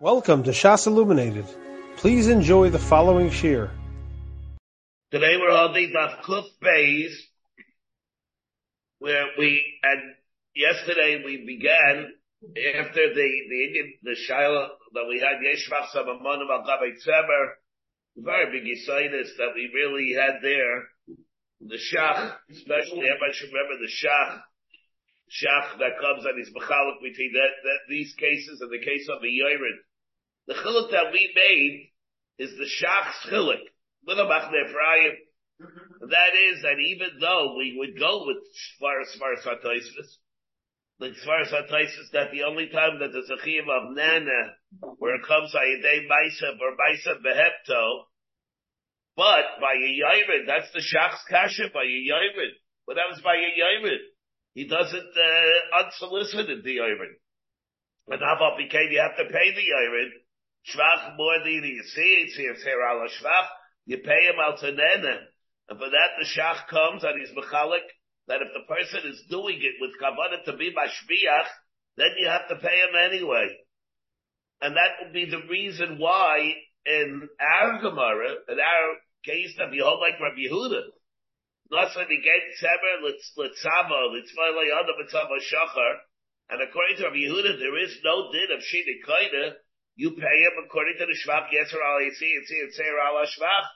Welcome to Shas Illuminated. Please enjoy the following shir. Today we're holding Daf Kuf Beis, where we, and yesterday we began after the, the Indian, the Shiloh that we had Yeshvach Samamon of Al very big Yisaitis that we really had there. The Shach, especially everybody should remember the Shach, Shach that comes and he's Mechalik between that, that, these cases and the case of the Yored. The chiluk that we made is the shach's chiluk. That is that even though we would go with Svaras Svaras HaToisvis, the that the only time that there's a of Nana, where it comes by a day or Maisa Behepto, but by a Yairid, that's the Shach's Kasha, by a Yairid. But that was by a Yairid. He doesn't, uh, unsolicited the Yairid. And how became you have to pay the Yairid, Shvach more than you see it's here, here ala Shvach, you pay him al tanena. And for that the Shach comes and he's mechalik, that if the person is doing it with kavanah to be mashviach, then you have to pay him anyway. And that would be the reason why in our Gemara, in our case that we hold like Rabbi Yehuda, Nasa Nigen Tzemer Litzavo, Litzvah Layana B'tzava Shachar, and according to Rabbi Yehuda, there is no din of Shini Kaida, you pay him according to the Shvach Yeser al Yitzi Yitzi Yitzer al Shvach.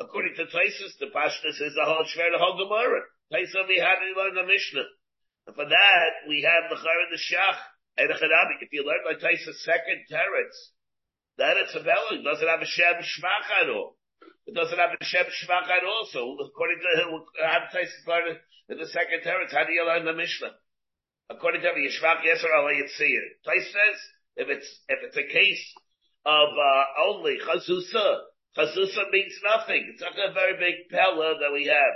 According to Taisus, the Pashtus is the whole Shver, the whole Gemara. Taisus we had to learn the Mishnah. And for that, we have the Char and the Shach. And the Chadabi, if you learn by Taisus' second teretz, then it's a It doesn't have a Shem Shvach at all. It doesn't have a Shem Shvach at all. So according to how Taisus learned in the second teretz, how do you learn the Mishnah? According to the Yishvach Yeser al Yitzi. Taisus says, if it's, if it's a case of, uh, only chazusa, chazusa means nothing. It's not a very big pella that we have.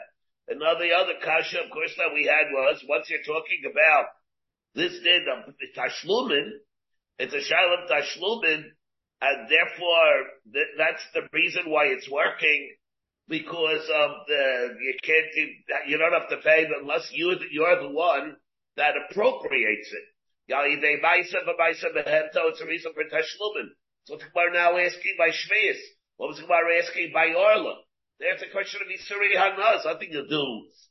Another other kasha, of course, that we had was, once you're talking about this din of tashlumin, it's a shalom tashlumin, and therefore, th- that's the reason why it's working, because of the, you can't, you don't have to pay unless you, you're the one that appropriates it. It's a reason for Tashlumin. So the Gemara now asking by Shmeis? What was the Gemara asking by Orla? There's a question of Isuri Hana. nothing to do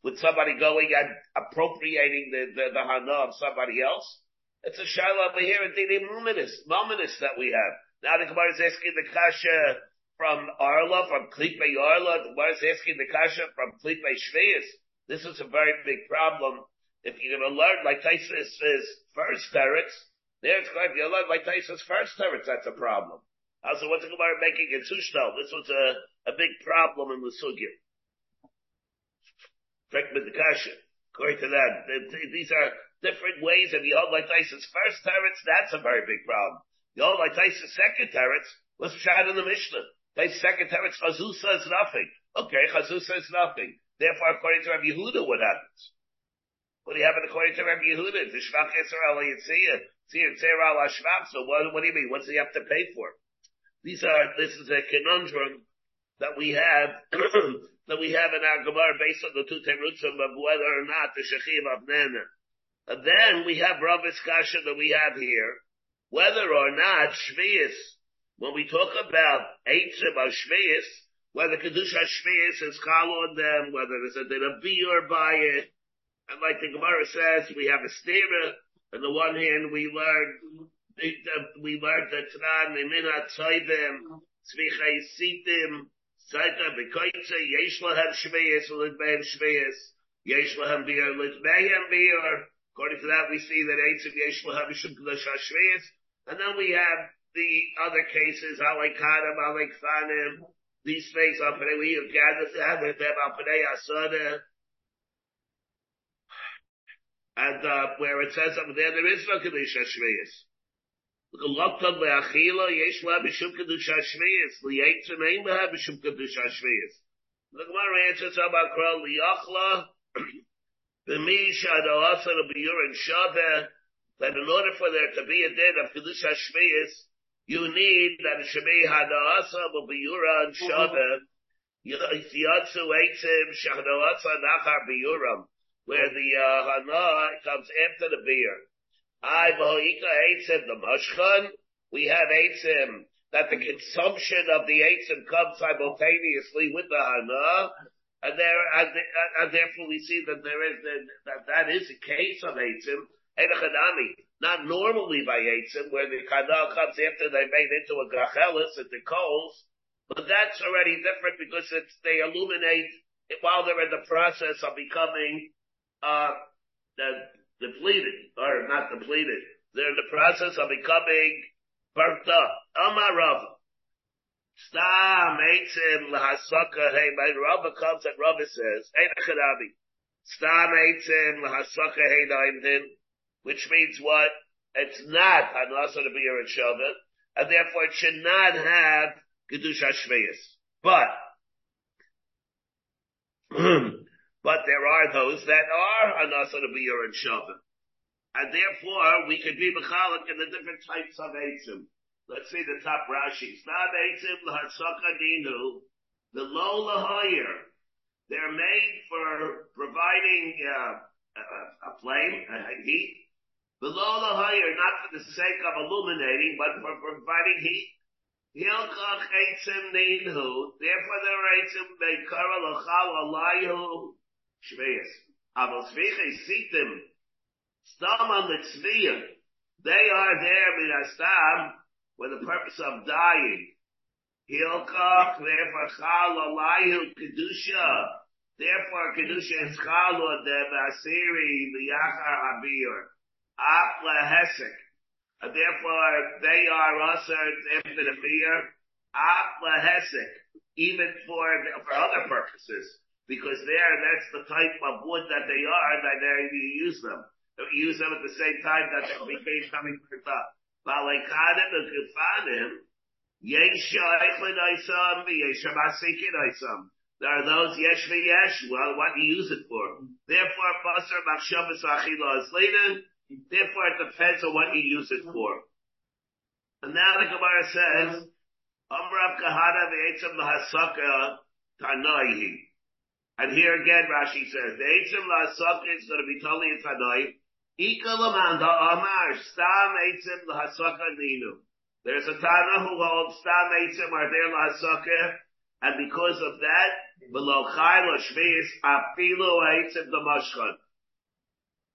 with somebody going and appropriating the, the, the Hana of somebody else. It's a Shiloh over here in Dini Muminous, Muminous that we have. Now the Gemara is asking the Kasha from Arla, from Klipe Arla. The Gemara is asking the Kasha from Klipe Shveis. This is a very big problem if you're going to learn like Taisus is first teretz, there it's to learn like Taisus first teretz, that's a problem. Also, what's the Gemara making in Sushtal? This was a, a big problem in the Sugya. the Kasha. According to that, these are different ways of Yod like Taisus first teretz, that's a very big problem. Yod like Taisus second teretz, let's chat in the Mishnah. Taisus second teretz, Chazusa is nothing. Okay, Chazusa is nothing. Therefore, according to Rabbi Yehuda, what happens? What do you have according to Rabbi Yehuda? The Shvach Yisrael Shvach. So what, what do you mean? What does he have to pay for? These are, this is a conundrum that we have, that we have in our Gemara based on the two terutzim of whether or not the Shechim of Nana. And then we have Rabbis Kasha that we have here, whether or not Shvius, when we talk about Eitzim of Shvius, whether Kedusha Shvius is chal on them, whether there's a din of biur by it, and like the Gemara says, we have a stira. On the one hand, we learn, we learned that Tran, Mimina, Tzaivim, Tzvichai Sitim, Zaita, Bekoitze, Yesh Lahem Shveyes, Lidbehem Shveyes, Yesh Lahem Bior, Lidbehem Bior. According to that, we see that Eitzim Yesh Lahem Shum Kadosh HaShveyes. And then we have the other cases, Alek Kadam, Alek Fanim, these things, we have gathered them, Alpanei Asada, and uh, where it says over there, there is no Kedusha Shveyas. L'choloktad le'achila yesh la b'shum Kedusha Shveyas. Li'etzim ein leha b'shum Kedusha Shveyas. The Gemara answers about Kral li'achla b'mi shado asar b'yur and shaveh that in order for there to be a din of Kedusha Shveyas, you need that it should be Hadasa b'yura and shaveh Yatsu eitzim shahadasa nachar b'yuram where the uh, hana comes after the beer. I bohika eitzim the mashchan we have eitzim, that the consumption of the eitzim comes simultaneously with the hana, and there, and, and therefore we see that there is, that that is a case of eitzim, not normally by eitzim, where the hana comes after they made into a grachelis at the coals, but that's already different because it's, they illuminate while they're in the process of becoming, uh, depleted, or not depleted. They're in the process of becoming burnt up. Amar Rava. Stam eitzim lahasaka. Hey, my Rava comes and Rava says, Hey, Nacharabi. Stam eitzim lahasaka hey naimdin. Which means what? It's not anasa to be a Shavuot, and therefore it should not have Kedusha Shveyas. But, but there are those that are anasa to be a Shavuot. And therefore, we could be mechalik in the different types of eitzim. Let's see the top Rashi. Stab eitzim l'hatzakadinu, the low lahoyer. They're made for providing uh, a, a flame, a heat. The low lahoyer, not for the sake of illuminating, but for providing heat. Hilchach eitzim ninu. Therefore, the eitzim meikara l'chal alayu shveyas. Avos vichei sitim Stama Litzviyah. They are there minastam for the purpose of dying. Hilkach, therefore chal alayu kedusha. Therefore kedusha is chal de basiri liyachar habir. Apla hesek. And therefore they are also after the beer. Apla hesek. Even for, for other purposes. Because there, that's the type of wood that they are, that they use them use them at the same time that they became coming Isam. There are those Yesh Yesh, well, what do you use it for? Therefore, Basar Machshavas Achila is later, therefore it depends on what you use it for. And now the Gemara says, Amrav Kahana V'etzim L'Hasaka Tanaihi. And here again Rashi says, the Eitzim L'Hasaka is going to be totally in Tanaihi, there's a Tana who holds Stam Eitzim are there lahasaka, and because of that, below Chayla Shviz, Afilu Eitzim Damashkan.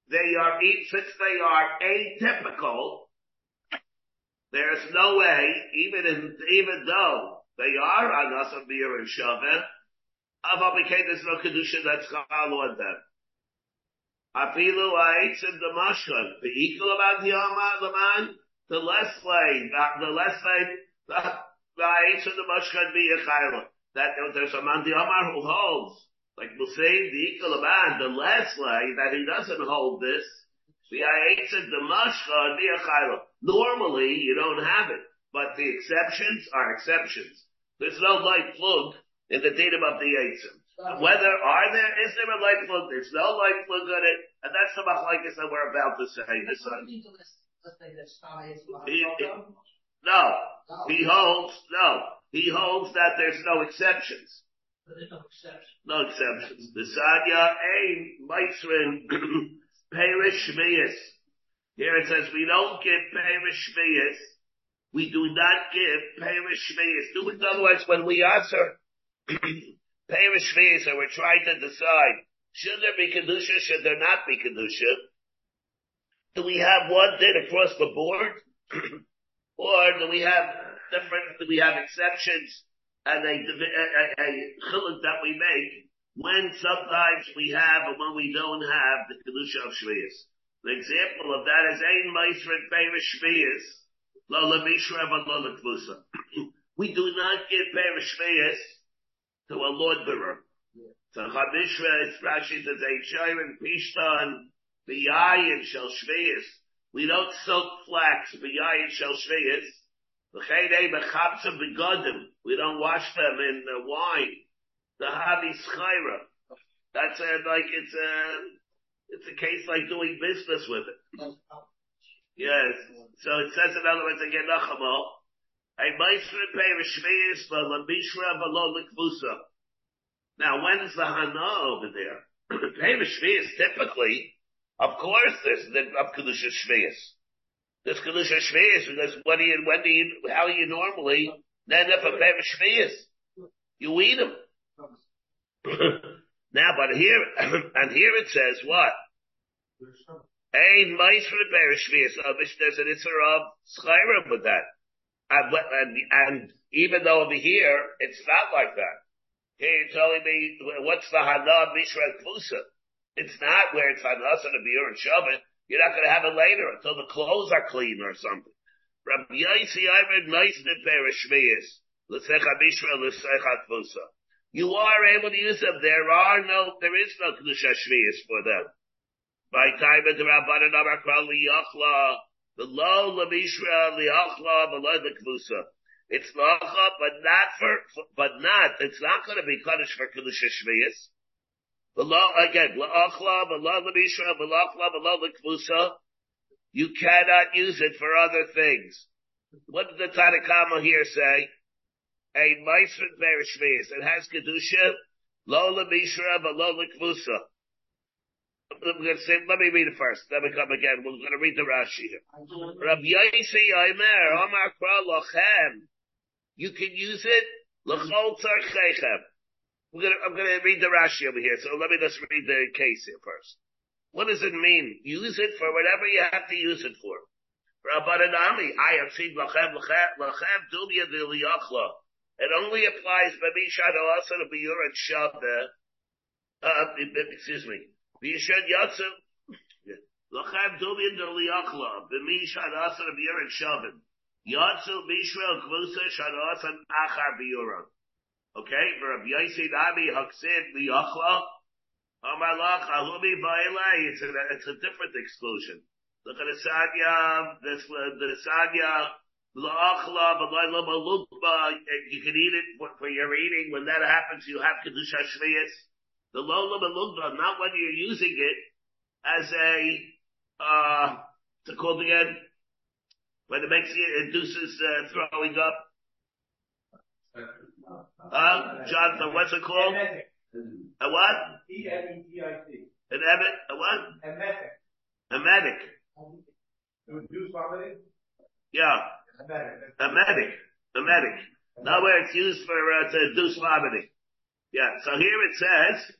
They are, since they are atypical, there's no way, even in, even though they are Anasa Bir and Shaveh, Aval there's no Kedusha that's Chal on them. Apilu. The equal about the man, the less lane, the less lane, the ha'etzim damashkan be a chayla. That there's a man the Amar who holds, like we'll say, the equal about the less lane, that he doesn't hold this. The ha'etzim damashkan be a chayla. Normally, you don't have it, but the exceptions are exceptions. There's no light plug in the datum of the eitzim. Whether are there, is there a light plug? There's no light plug on it, and that's the machlekes that we're about to say. This no, he holds, no, he holds that there's no exceptions. No exceptions. The Sanya Ein Meisrin Perish. Here it says we don't give Perish. We do not give Perish Shmiyas. Do it otherwise when we answer Perish Shvias, and we're trying to decide, should there be Kedusha, should there not be Kedusha? Do we have one din across the board? or do we have different, do we have exceptions and a, a, a, that we make when sometimes we have and when we don't have the Kedusha of Shvias? The example of that is Ein Meisrin Perish Shvias, Lola Mishra, Lola. We do not give Shvias to a Lord bearer. So Chabishra, it's Rashi says, Eichayim Pishtan, B'yayin Shel Shveyis. We don't soak flax, B'yayin Shel Shveyis. V'cheidei B'chabsa B'godim. We don't wash them in the wine. The Havi Schaira. That's a, like, it's a, it's a case like doing business with it. Yes. So it says in other words, again, Nachamo, now, when is the Hana over there? Pei Shvius typically, of course, there's the of Kedusha Shvius. this Kedusha Shvius, because when do you, when do you, how do you normally, then if a of you eat them. now, but here, and here it says what? Ein mice for the pair of Shvius, there's an Isser of Skyrim with that. And, even though over here, it's not like that. Okay, you're telling me, what's the Hana Mishra Kvusa? It's not where it's Hana and a beer and it. You're not going to have it later until the clothes are clean or something. Rabbi Yaisi, I read nice in Perishmias. L'secha Mishra, l'secha Kvusa. You are able to use them. There are no, there is no Kedusha Shvias for them. By time of the Rabbanan Amakra Liyachla, the low Lamishra Liyachla, the low Kvusa. It's lacha, but not for, but not, it's not going to be punished for Kedusha Shvias. Again, la'achla, v'la l'mishra, v'la'achla, v'la l'kvusa. You cannot use it for other things. What did the Tanakama here say? A meisrit bereshvias. It has kedusha, lo l'mishra, v'lo l'kvusa. Going to say, let me read it first. Then we come again. We're going to read the Rashi here. Rabbi Yaisi Aimer, Omar Kra Lochem. You can use it, l'chol tzarchechem. Gonna, I'm going to read the Rashi over here. So let me just read the case here first. What does it mean? Use it for whatever you have to use it for. Rabbanami, I have seen lachem lachem. It only applies b'mishad also to biyur and shabda. Uh, excuse me. B'yishad yatsu. Lachem dubya liyachla. B'mishad also to biyur and shabda. Yatsu bishra kvusa shad also achar biyuram. Okay, Rabbi Yossi Nami Haksid Liyachla. Amalach Ahumi Baila. It's a it's a different exclusion. Look at the Sanya, this the Sanya La'achla Balayla Malukba. You can eat it for, for, your eating. When that happens, you have kedusha shviyas. The Lola Malukba, not when you're using it as a uh to call again when it makes it induces uh, throwing up. Uh, Jonathan, what's it called? A what? E-M-E-T-I-C. An emet? A what? Emetic. Emetic. Do vomiting? Yeah. Emetic. Emetic. Now where it's used for, uh, to induce vomiting. Yeah. So here it says,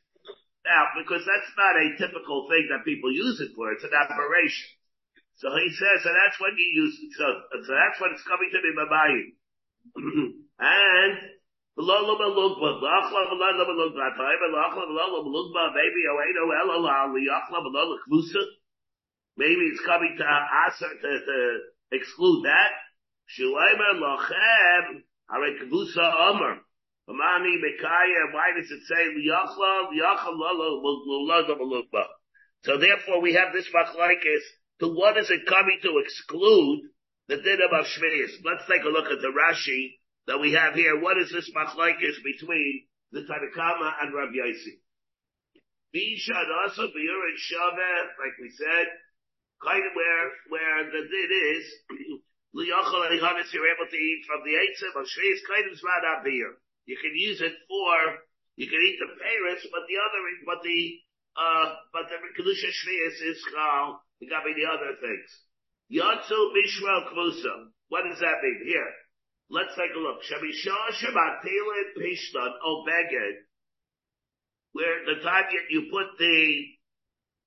now, because that's not a typical thing that people use it for, it's an aberration. So he says, so that's when you use. So, so that's when it's coming to me Mabayim. and Maybe it's coming to answer to, to exclude that. Amani mekaya. Why does it say liyachla liyachla lolo So therefore, we have this machlekes. To what is it coming to exclude the din of Shmeis? Let's take a look at the Rashi that we have here. What is this machlekes between the Tanakama and Rabbi Yossi? Bishad also biyurin like we said, kind of where where the din is. Liyachal and you're able to eat from the eitzim of shvius kind of rad beer. You can use it for you can eat the parents, but the other but the uh but the kedusha shvius is chal. You got me the other things. Yatsu bishral kvusa. What does that mean? Here, Let's take a look. Shabishah Shabbatilin Pishtan Obeged, where the time you put the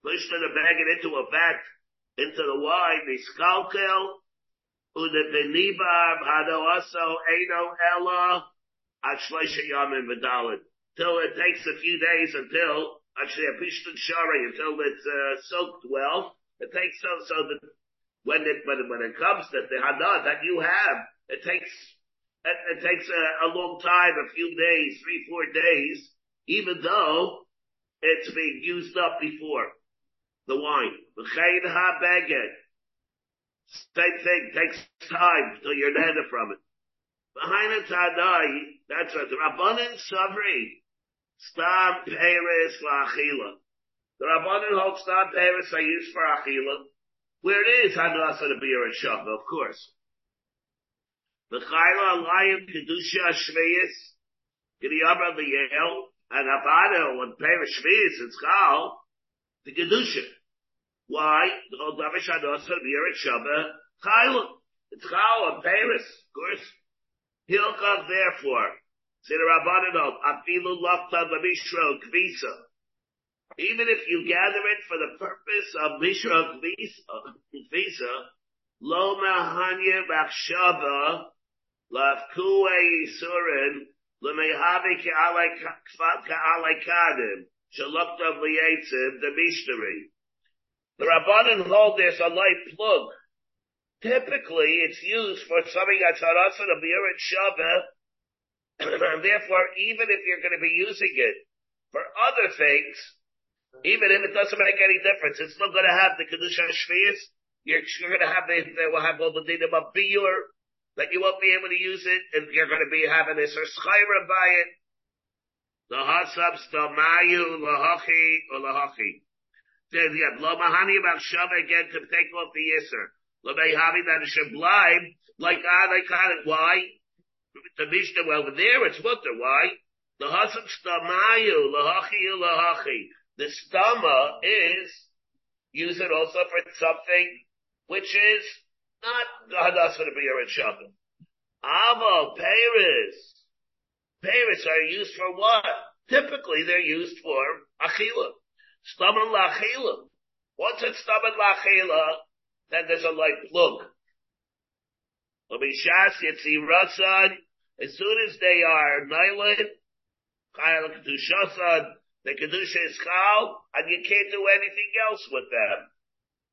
Pishtan Obeged into a vat, into the wine, the skalkel, ude benibam hado aso eino ella, Till it takes a few days until, actually a pishtan shari, until it's, uh, soaked well. It takes so, so that when it, when, when it comes to the hana that you have, it takes, it, it takes a, a, long time, a few days, three, four days, even though it's being used up before the wine. Same thing, takes time till you're nana from it. Behind it, Tadai, that's right. The Rabbanin Savri, Stam Peres Lachila. The Rabbanin hold Stam Peres are used for Achila. Where it is, Hadas and Beer and Shabbat, of course. The Chayla Lion Kedusha Shveyis, Gidiyabra Liel, and Abada, when Perish Shveyis, it's Chal, the Kedusha. Why? The Old Davish Adosa, Birat Shabbat, Chayla. It's Chal on Paris, of course. Hilchah, therefore, say the Rabbananov, Afilu Lokta Mishra Kvisa. Even if you gather it for the purpose of Mishra Kvisa, Lo Mahanya Bakshava, Lafkue Yisurin, Lemehavi Ka'alai Kadim, Shalokta V'yetzim, the Mishnari. The Rabbanan hold this a light plug. Typically, it's used for something that's harasa to be a shava, and therefore, even if you're going to be using it for other things, even if it doesn't make any difference, it's still going to have the kedusha shvius. You're, you're going to have the, they will have the dinim of biur, that you won't be able to use it, and you're going to be having this or schayra by it. The hasab stamayu lahachi or lahachi. Says yeah, lo mahani about again to take off the yisr. Lo havi that it blind like ah they call it why the mishnah over there it's mutter why the hasab stamayu lahachi lahachi. The stama is use it also for something which is not hadas for the beer and shabbat. Avo Paris. Paris are used for what? Typically they're used for achila. Staman lachila. Once it's staman lachila, then there's a light plug. L'mishas yitzi rasad. As soon as they are nylon, chayal kedushasan, the kedusha is chal, and you can't do anything else with them.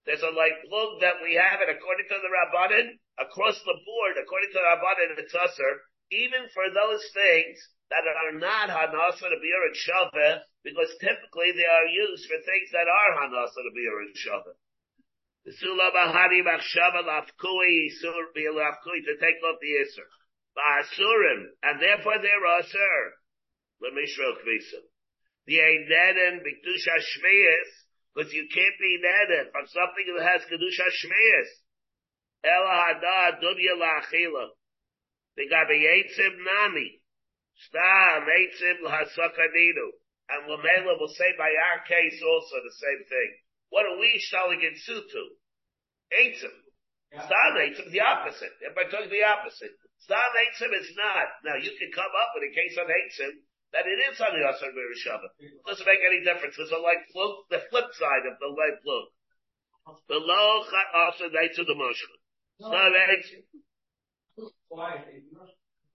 There's a light plug that we have, and according to the Rabbanin, across the board, according to the Rabbanin, it's usher, even for those things that are not hanasa to beer and because typically they are used for things that are hanasa to beer and. The sula bahari machshava lafkui sur lafkui to take off the iser. Ba'asurim, and therefore they're usher. Lemishro kvisa. The eineden bikdusha shmeyes, because you can't be netted from something that has kedusha shmeyes. Ela hada. They got be eitzim nami. Stam eitzim l'hasakaninu. And Lamela will say by our case also the same thing. What are we selling in Sutu? Eitzim. Stam eitzim, the opposite. Everybody talking the opposite. Stam eitzim is not. Now you can come up with a case on eitzim that it is on the Asar Mirishava. Doesn't make any difference. It's a light flug, the flip side of the light flug. Below Asar eitzim the Moshe. Stam eitzim.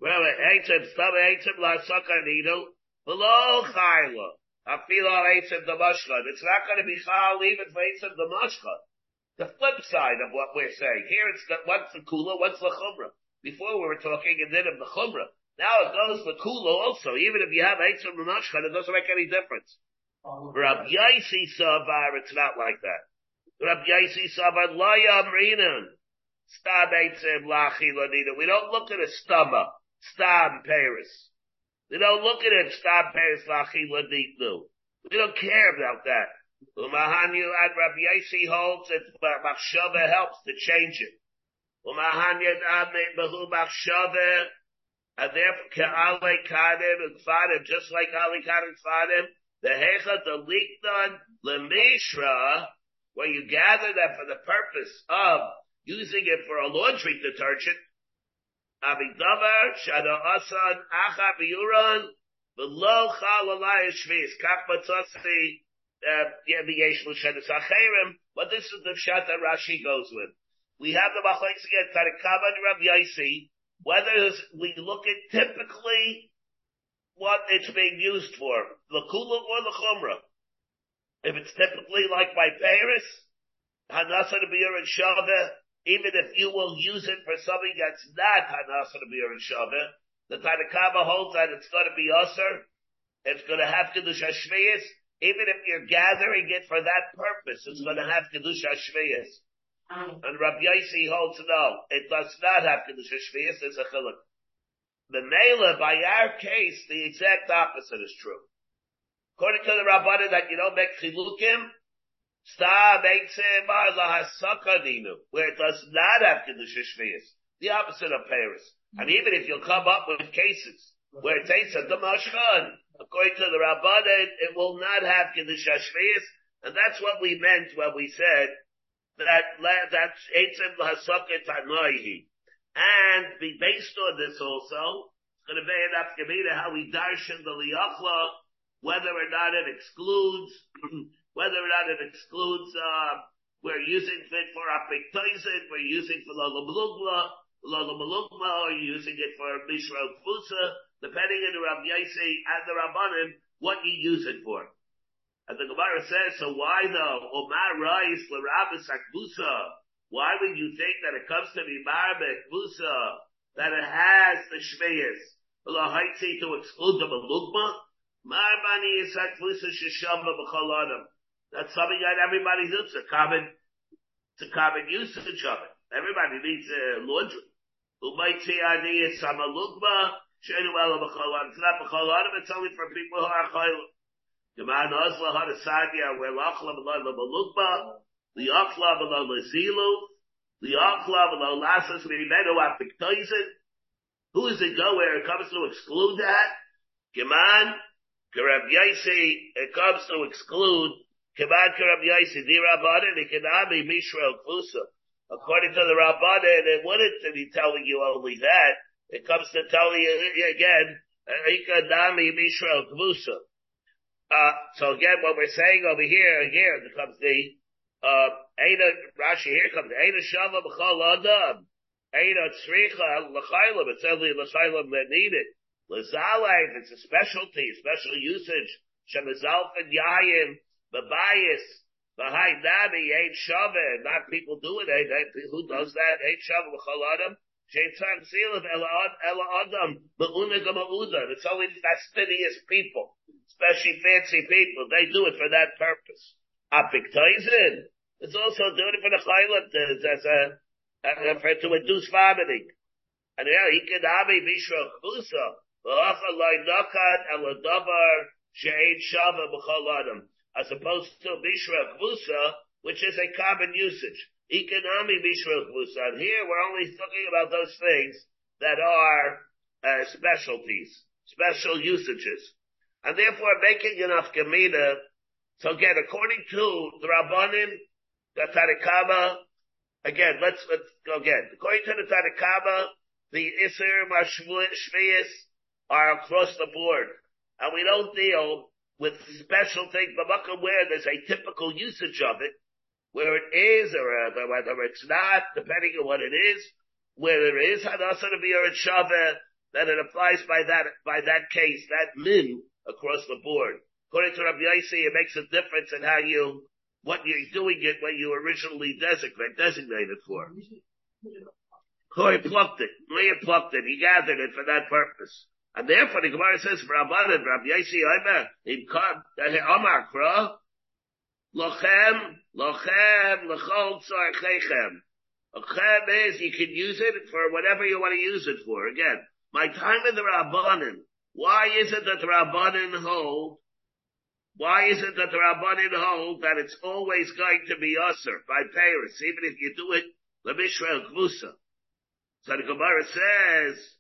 Well, eitzim, stam eitzim la sakaninu. Below chayla. Eitzim the mashkan. It's not going to be chal even for eitzim the mashkan. The flip side of what we're saying. Here it's the, what's the kula, what's the chumrah. Before we were talking and then of the chumrah. Now it goes the kula also. Even if you have eitzim the mashkan, it doesn't make any difference. Rab Yaisi Savar, it's not like that. Rab Yaisi Savar, La Yamrinan. Stam eitzim lachi lanina. We don't look at a stomach. Stam Paris. We don't look at it. Stam Paris lachi laninu. We don't care about that. Umahanyu ad Rabbi Yaisi holds that Machshava helps to change it. Umahanyu ad behu Machshava. And therefore, Ka'ale Kadim and Kfadim, just like Ali Kadim Kfadim, the Hecha, the Lemishra, where you gather that for the purpose of using it for a laundry detergent. Avidavar, Shada Asan, Acha Biuran, Below Chalalai Shvis, Kach Matzasi, eh, Yeviyesh Lushenis Acherim, but this is the shot that Rashi goes with. We have the Machlekes again, Tarikava and Rav Yaisi, whether we look at typically what it's being used for, the kula or the chumrah. If it's typically like by Paris, Hanasa to be in Shaveh, even if you will use it for something that's not Hanasa to be the Tanakama holds that it's going to be Usr, it's going to have Kiddush Hashmiyas, even if you're gathering it for that purpose, it's going to have Kiddush Hashmiyas. And Rabbi Yaisi holds no, it does not have Kiddush Hashmiyas, it's a chiluk. The Mela, by our case, the exact opposite is true. According to the Rabbanim that you don't make chilukim, Stam Eitzim Lahasakadinu, where it does not have Kiddush Hashmiyas. The opposite of Paris. And mm-hmm. even if you'll come up with cases where it takes a Damashkan, according to the Rabbanim, it will not have Kiddush Hashmiyas, and that's what we meant when we said that, that's Eitzim Hasoket Anoihi. And be based on this also, it's going to be an Afkamina how we darshan the Liachla, whether or not it excludes, whether or not it excludes, uh, we're using it for Apiktoisin, we're using for Lola Malugla, Lola Malugma, or using it for Mishra Fusa, depending on the Rav Yaisi and the Rabbanim, what you use it for. And the Gemara says, so why though? Omar Rais Larabas Akbusa. Why would you think that it comes to be Marbek Musa, that it has the Shmeyas, to exclude the Malugma? Marbani is Akbusa Shishamba B'chaladim. That's something that everybody does. It's a common, it's a common usage of it. Everybody needs uh, laundry. Umayti ani is Samalugma, Shenu Ela B'chaladim. It's not B'chaladim, it's only for people who are Chaylim. Geman Osla had a sadia where Lachla below the Malukba, the Achla below the Zilu, the Achla below Lasas Rimedo Apiktoisin. Who is it go where it comes to exclude that? Geman, Karab Yaisi, it comes to exclude Yaisi, the Rabbanan, it cannot be Mishra Kusa. According to the Rabbanan, it wouldn't be telling you only that. It comes to tell you again, Ikadami Mishra Kusa. Uh, so again, what we're saying over here, here comes the, uh, Eina, Rashi, here comes, Eina Shava B'chol Adam, Eina Tzricha L'chaylam, it's only L'chaylam that need it. L'zalay, it's a specialty, special usage, Shemazalfin Yayim, Babayis, Bahai Nabi, ain't Shava, not people do it, ain't, ain't, who does that? Ain't Shava B'chol Adam? It's only fastidious people especially fancy people, they do it for that purpose. Apiktoizin, it's also doing it for the chaylat, as a, for, to induce vomiting. And yeah, he can have a bishra chbusa, v'acha loy nakat el davar she'ein shava b'chol adam, as opposed to bishra chbusa, which is a common usage. Economy bishra chbusa. And here we're only talking about those things that are uh, specialties, special usages and therefore making enough Gemina. So again, according to the Rabbanim, the Tarikama, again, let's, let's go again. According to the Tarikama, the Isser Mashviyas are across the board. And we don't deal with special things, but where there's a typical usage of it, where it is or uh, whether it's not, depending on what it is, where there is to be a Shaveh, then it applies by that, by that case, that min, across the board. According to Rabbi Yossi, it makes a difference in how you, what you're doing it when you originally designate, designated for. Koi plucked it. Leah plucked it. He gathered it for that purpose. And therefore the Gemara says, Rabbanan, Rabbi Yossi, Omer, in eh, Omar Kra, Lochem, Lochem, Lechol Tzarchechem. Lochem is, you can use it for whatever you want to use it for. Again, my time in the Rabbanan, why is it that the Rabbanin hold? Why is it that the Rabbanin hold that it's always going to be usher by Paris, even if you do it the Mishra Kvusa? So the Gemara says,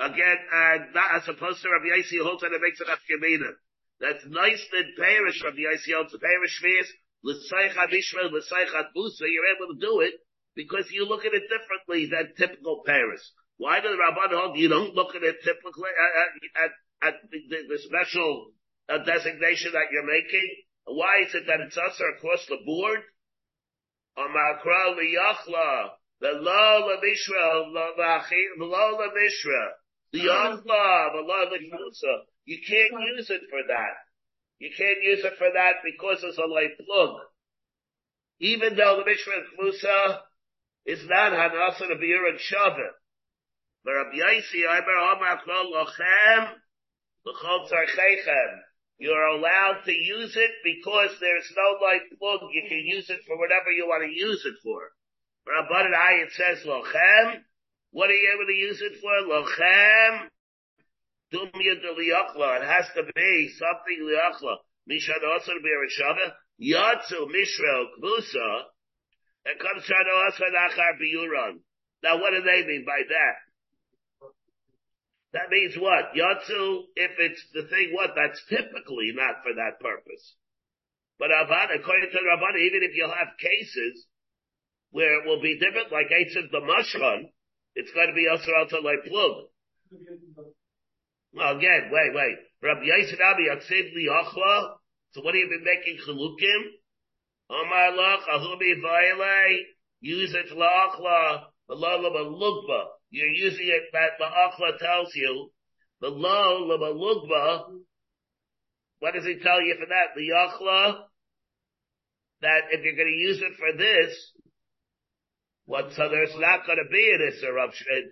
again, and not as opposed to Rabbi Yossi holds that it makes it Afkamina. That's nice that Paris, Rabbi Yossi holds the Paris Shvias, L'saychat Mishra, L'saychat Busa, you're able to do it because you look at it differently than typical Paris. Why do does Rabban hold you don't look at it typically at, at, at the, the, special uh, designation that you're making? Why is it that it's us across the board? Amakra liyachla, the lo la mishra, the the yachla, the You can't use it for that. You can't use it for that because it's a light plug. Even though the mishra Musa is not hanasa to be and shavet. But Rabbi Yaisi, you're allowed to use it because there's no light plug. You can use it for whatever you want to use it for. Rabban I it says lochem. What are you able to use it for? Lochem. Dumya de liyachla. It has to be something liyachla. Mishad also to be a rishava. Yatsu mishra kbusa. It comes to also nachar biyuran. Now what do they mean by that? That means what? Yatsu, if it's the thing what, that's typically not for that purpose. But Rabban, according to Rabban, even if you have cases where it will be different, like Eitzim the Mashran, it's got to be Yisrael to like plug. Well, again, wait, wait. Rabbi Yisrael Abi Yaksiv Liachla. So what have you been making chalukim? Omar Lach, Ahumi Vaile, use it Lachla, Malala Malugba. You're using it that Lachla tells you. The Lo Malugba. What does he tell you for that? Liachla? That if you're going to use it for this, what, so there's not going to be an Isser of, it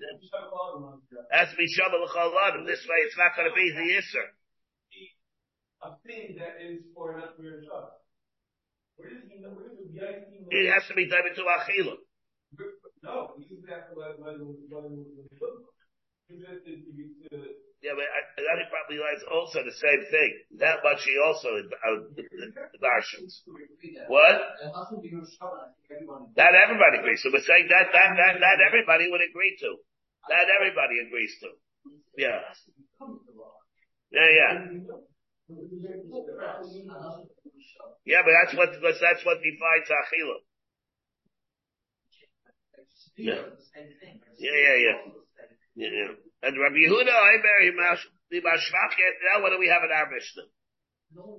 has to be L'chaladim. This way it's not going to be the Isser. A thing that is for an for your job. Where does he know, where does the VIP know? It has to be done into Achila. No, he uses that when, when, when, when, he says to, to, to, Yeah, but I think probably that's also the same thing. That much he also uh. What? That everybody agrees to. We're saying that, that, that, that everybody would agree to. That everybody agrees to. Yeah. Yeah, yeah. Yeah, but that's what, that's, what defines Achila. Yeah. Yeah, yeah, yeah. Yeah, yeah. And Rabbi Yehuda, Mashvach, now what do we have in our Mishnah?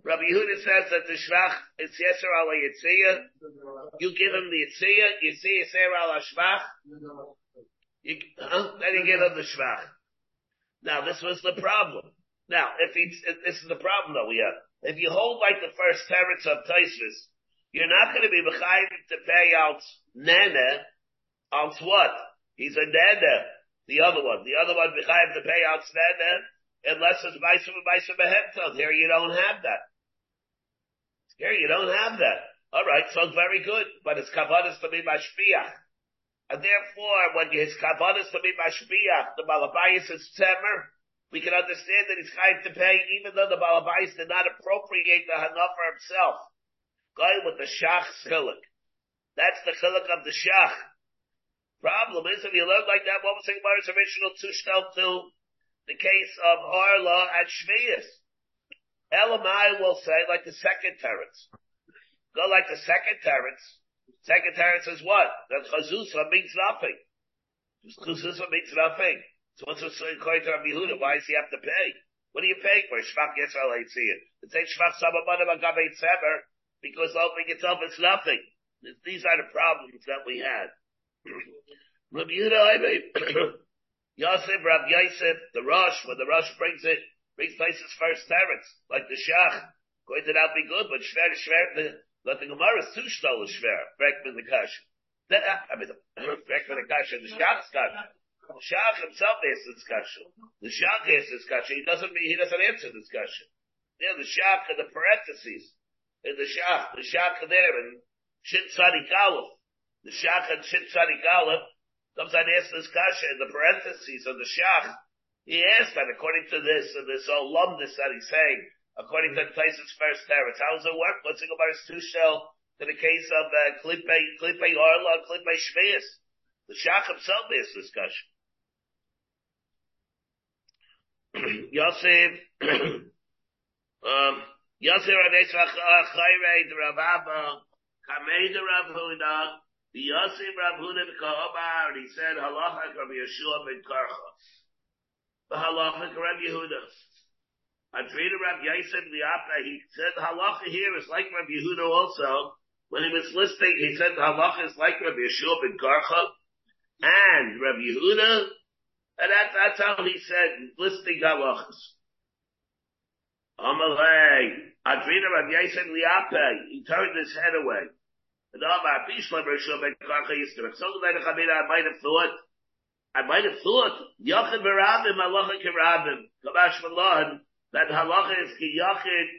Rabbi Yehuda says that the Shvach is Yeser ala Yitziyah. You give him the Yitziyah, Yitziyah Yeser ala Shvach. You, huh? Then you give him the Shvach. Now this was the problem. Now, if this is the problem that we have. If you hold like the first teretz of Taisvis, you're not going to be behind to pay out Nana, out what? He's a Nene. The other one, the other one, Michayev to pay out Nene, unless it's Maisa Maisa Behemtel. Here you don't have that. Here you don't have that. Alright, so very good, but it's Kavadas to be Mashpiach. And therefore, when his Kavadas to be Mashpiach, the Malabayas is Tzemer, we can understand that he's trying to pay, even though the Balabais did not appropriate the Hana for himself. Going with the Shach Chilik. That's the Chilik of the Shach. Problem is, if you learn like that, what was the Gemara's original tushtel to the case of Arla and Shmias? Elamai will say, like the second Terence. Go like the second Terence. Second Terence is what? That Chazusa means nothing. Chazusa means nothing. So what's this according to Rabbi Yehuda? Why does he have to pay? What are you paying for? Shvach Yisrael ain't see it. It says Shvach Sabbanim Agabei Tzemer because the opening itself is nothing. These are the problems that we had. Rabbi Yehuda, Yosef, Rabbi Yosef, the Rosh, when the Rosh brings it, brings places first teretz, like the Shach, going to not be good, but Shver, Shver, the, let the Gemara is too stole Shver, Brekman the Kash. I mean, Brekman the Kash, the Shach's Kash. Shach himself asks the discussion. The Shach asks the discussion. He doesn't, mean, he doesn't answer the discussion. Yeah, the Shach in the parentheses. In the Shach, the Shach there in Shin Tzadik Aleph. The Shach and Shin Tzadik comes and asks this kasha in the parentheses of the Shach. He asked that according to this, and this alumnus that he's saying, according to the place's first teretz, how does it work? What's it Gemara's two shell to the case of uh, Klippe, Klippe Arla, Klippe Shmias? The Shach himself asks this kasha. Yosef, um, Yosef Rav Chayre, the Rav Abba, Kamei the Rav Huda, the Yosef Rav Huda the Kahobar, and he said, Halacha Rav Yeshua ben Karcha. The Halacha Rav Yehuda. Adrina Rav Yosef Liapa, he said Halacha here is like Rav Yehuda also. When he was listing, he said Halacha is like Rav Yeshua ben Karcha, and Rav Yehuda, and that, that's how he said, listing halachas. Amalei, Adrina Rav Yosef Liape, he turned his head away. I might have thought, I might have thought, Yachid Barabim, Halacha Kirabim, Kamash Malon, that halacha is Rav Ki Yachid.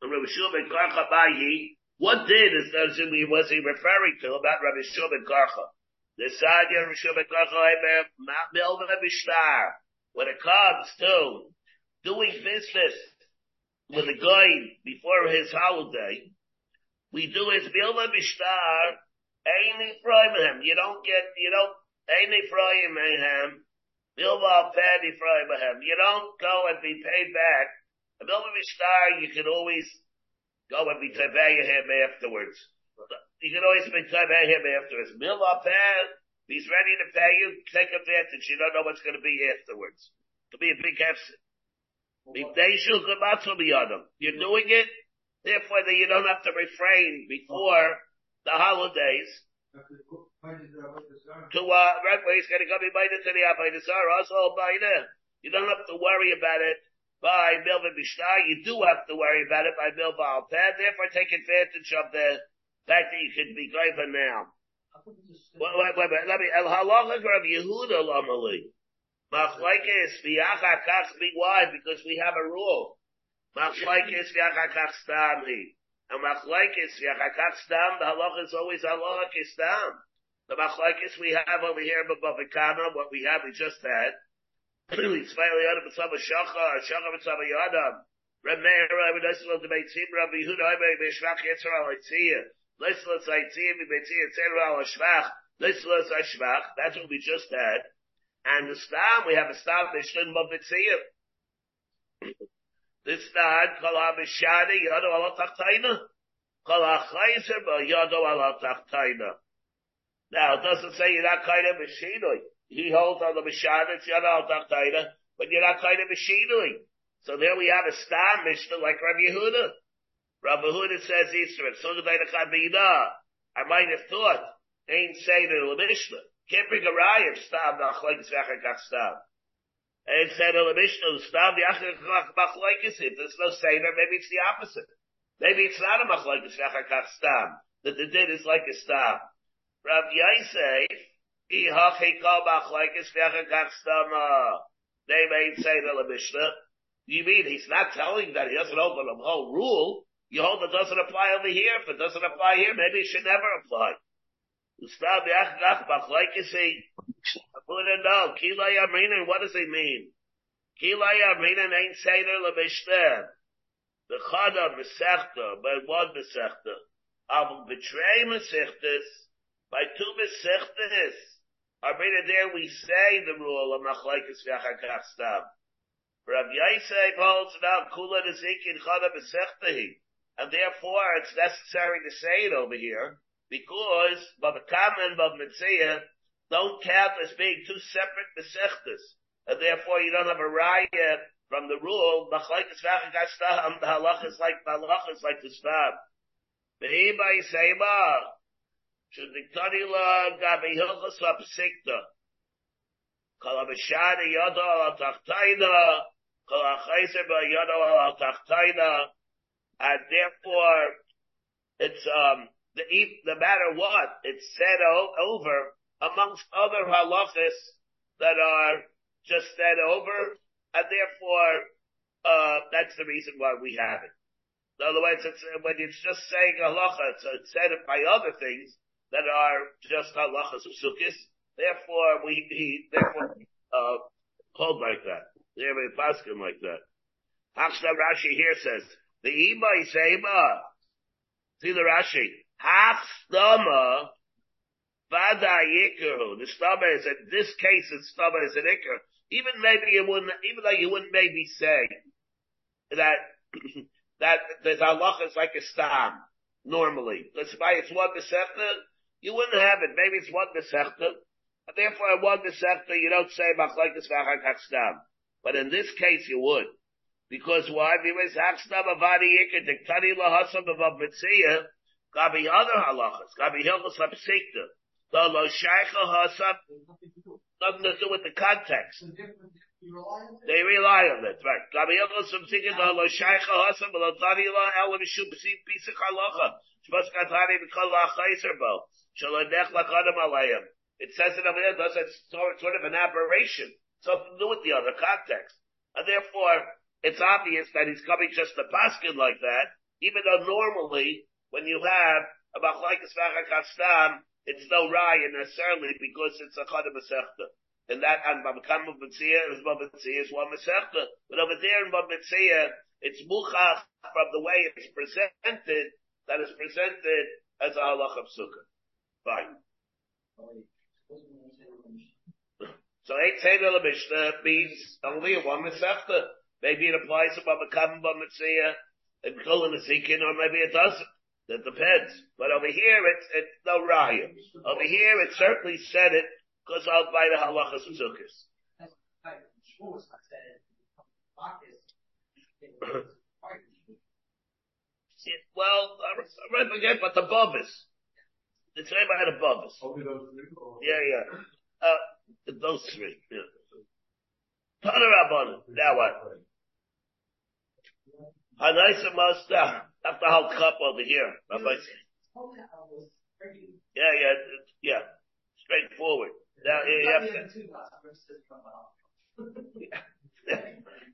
The Rav Shua Ben Karcha Bayi, what did is was he referring to about Rav Shua Ben Karcha? The Sadia Rishon Ben Karcha Milva Bishtar. When it comes to doing business with a guy before his holiday, we do his Milva Bishtar, Ein Ephraim You don't get, you don't, Ein Ephraim Bilba Pad Ephraim You don't go and be paid back. A Bilba Bishtar, you can always go and be Tevaya him afterwards. you can always pay him afterwards. Mila pay, he's ready to pay you, take advantage. You don't know what's going to be afterwards. It'll be a big hefset. You're doing it, therefore that you don't have to refrain before the holidays. To, uh, he's going to come by the Abayda also by You don't have to worry about it by Milva Bishtar. You do have to worry about it by Milva Alpad. Therefore take advantage of the fact that you can be Gaiva now. Wait, wait, wait, wait, let me, El Halacha Rav Yehuda Lamali. Machlaikis v'yachakach why? Because we have a rule. Machlaikis v'yachakach stam he. And machlaikis v'yachakach stam, the halacha is always halacha kistam. The machlaikis we have over here Bava Kama, what we have, we just had. Tzvayel yadam b'tzava shacha, shacha b'tzava yadam. Reb Meir, Reb Nesel, the Beitzim, Reb Yehuda, Reb Beshvach, Yetzer al Yitziyah. Lislas Yitziyah, Beitziyah, Yetzer al Shvach. Lislas Shvach. That's what we just had. And the stam, we have a stam Mishlin Bavitziyah. This stam, Kol HaMishani, Yado Ala Tachtaina. Kol HaChayzer, Yado Ala. Now, it doesn't say you're not kind of Mishinoi. He holds on the Mishana, it's Yado Ala Tachtaina, but you're not kind of Mishinoi. So there we have a star Mishnah like Rabbi Yehuda. Rabbi Yehuda says Easter, so did I might have thought, ain't saying it in the Mishnah. Can't bring a raya stam machlekes v'achakach stam. It said in the Mishnah, stam v'achakach machlekes. If there's no seder, maybe it's the opposite. Maybe it's not a machlekes v'achakach stam. That the din is like a stam. Rav Yosef, ihachikal machlekes v'achakach stam. Uh, they may say the Mishnah. You mean he's not telling that he doesn't hold the whole rule? You hold it doesn't apply over here. If it doesn't apply here, maybe it should never apply. Yachgach Bachlaikisi. Put it down. Kila Yamrinan, what does it mean? Kila Yamrinan ain't Seder LeMishter. The Chada Mesechta, by one Mesechta. Aval betray Mesechtas, by two Mesechtas. Armina there we say the rule of Machlaikis Yachagach Stam. Rav Yosef holds now Kula Nezikin Chada Mesechtahi. And therefore it's necessary to say it over here because Baba Kama and Baba Metzia don't count as being two separate Mesechtas. And therefore you don't have a raya from the rule, Machlaikas Vachakashtam, the halach is like, the halach is like the stam. Behiba Yisayma, Shuddiktani la Gabi Hilchas Vapsikta, Kol HaMishani Yodo Al Tachtayna, Kol Yodo Al Tachtayna, and therefore, it's, um, the, no matter what, it's said over amongst other halachas that are just said over, and therefore, uh, that's the reason why we have it. In other words, it's, when it's just saying halacha, it's, it's said by other things that are just halachas of sukkis. Therefore, we, he, therefore, uh, hold like that. They have a basket like that. Hachshtav Rashi here says, the Ima is See the Rashi. Half vada yikaru. The stama is, in this case, the stama is an ikar. Even maybe you wouldn't, even though you wouldn't maybe say that, that the halacha is like a stam, normally. Let's buy it's one mesechta, you wouldn't have it. Maybe it's one mesechta. And therefore, one mesechta, you don't say machlekes v'achak stam. But in this case, you would. Because why? Because hakstam avadi yikar diktani lahasam avav mitziyah, Gabi other halachas, Gabi hilchos hapsikta. The lo shaycha hasab, nothing to do with the context. They rely on it, right? Gabi hilchos hapsikta, the lo shaycha hasab, lo tani la el mishum pisik halacha. Shmas katani la'chayzer bo. Shalonech lakadam alayim. It says it over there, does it sort of an aberration. Something to do with the other context. And therefore, it's obvious that he's coming just to basket like that, even though normally when you have a machlaikas v'achakastam, it's no raya necessarily because it's a chad masechta. And that, and Babakam of is Mitzia is one masechta. But over there in Mitzia, it's muchach from the way it's presented, that is presented as a halach of sukkah. Fine. So eight Seder Mishnah means only one Masechta. Maybe it applies to Babakam Mitzia and Kol and or maybe it doesn't. It depends. But over here, it's, it's no raya. Over here, it certainly said it, because I'll buy the halachas tzukis. well, I read again, but the bubbles. The same I had a bubbles. Yeah, yeah. Uh, those three. Yeah. Now what? Hanaisa Masta. That's the whole cup over here. Rabbi. Yeah, yeah, yeah. Straightforward. Now, you have to,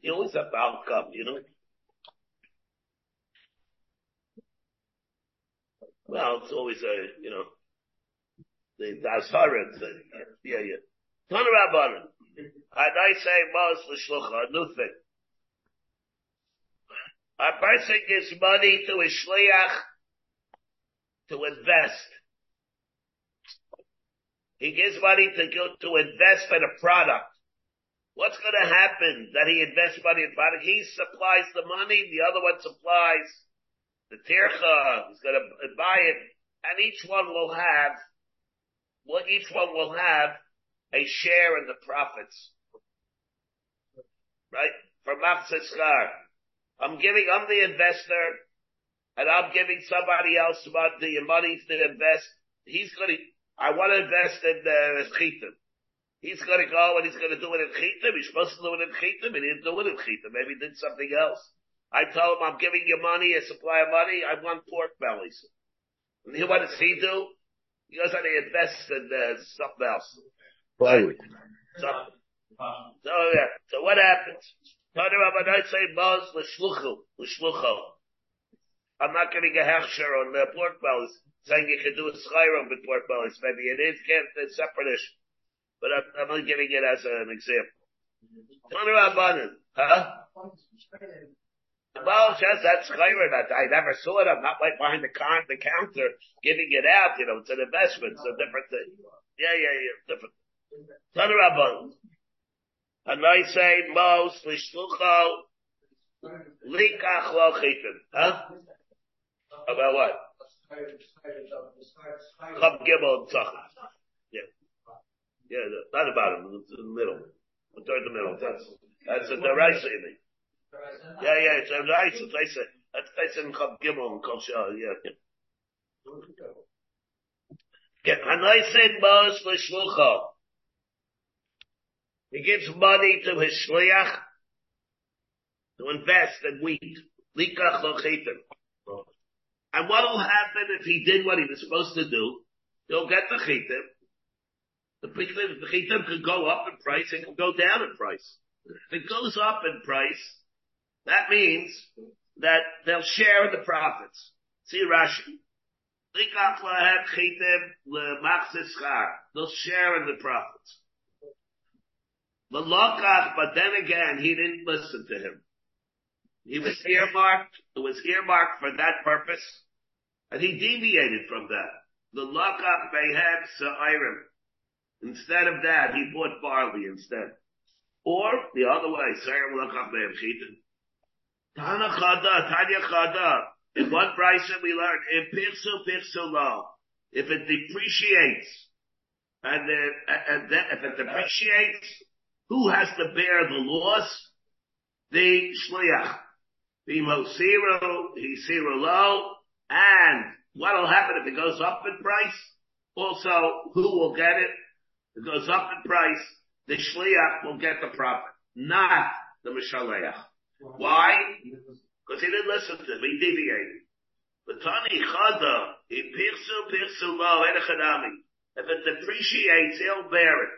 you always have the whole cup, you know? Well, it's always a, you know, the Dashara, yeah, yeah. Rabbanan. Had I say Mos L'Shlucha, a new thing. A person gives money to a shliach to invest. He gives money to go to invest in a product. What's going to happen that he invests money in product? He supplies the money, the other one supplies the tircha. He's going to buy it, and each one will have, well, each one will have a share in the profits. Right? For Machzeskar. I'm giving, I'm the investor, and I'm giving somebody else about the money to invest. He's gonna, I want to invest in uh, Chitim. He's gonna go and he's gonna do it in Chitim. He's supposed to do it in Chitim, and he didn't do it in Chitim. Maybe he did something else. I told him, I'm giving you money, a supply of money, I want pork bellies. And he, what does he do? He goes and he invests in uh, something else. Right. So, so yeah, so what happens? I'm not getting a hechsher on the pork bellies, saying you can do a skyrim with pork bellies. Maybe it is, can't, it's separate issue. But I'm, I'm only giving it as an example. Huh? Well, just that's chayra that I never saw it. I'm not like behind the, con- the counter giving it out. You know, it's an investment. It's a different thing. Yeah, yeah, yeah, different. Tanarabban. And I say most lishlucho likach lo chitin. Huh? About what? Chab gimel tzachas. Yeah. Yeah, not about him. The middle. Toward the middle. That's, that's a deraisa in it. Yeah, yeah, it's a deraisa. It's like, that's, that's in Chab gimel and Kol yeah, yeah. And I said most lishlucho. He gives money to his shliach to invest in wheat. Likach lo And what will happen if he did what he was supposed to do? He'll get the chitim. The chitim could go up in price, it could go down in price. If it goes up in price, that means that they'll share in the profits. See Rashi. They'll share in the profits. Malakach, but then again, he didn't listen to him. He was earmarked, it was earmarked for that purpose, and he deviated from that. The lakach behem sa'irim. Instead of that, he bought barley instead. Or, the other way, sa'irim lakach behem chitin. Tana chada, tanya chada. In one price we learned, if pirsu pirsu lo, if it depreciates, and, uh, and then if it depreciates, who has to bear the loss? The shliach. The mosiru, the siru low, and what will happen if it goes up in price? Also, who will get it? If it goes up in price, the shliach will get the profit, not the mishaleach. Why? Because he didn't listen to him, he deviated. But Tani Chada, in Pirsu Pirsu Lo, If it depreciates, he'll bear it.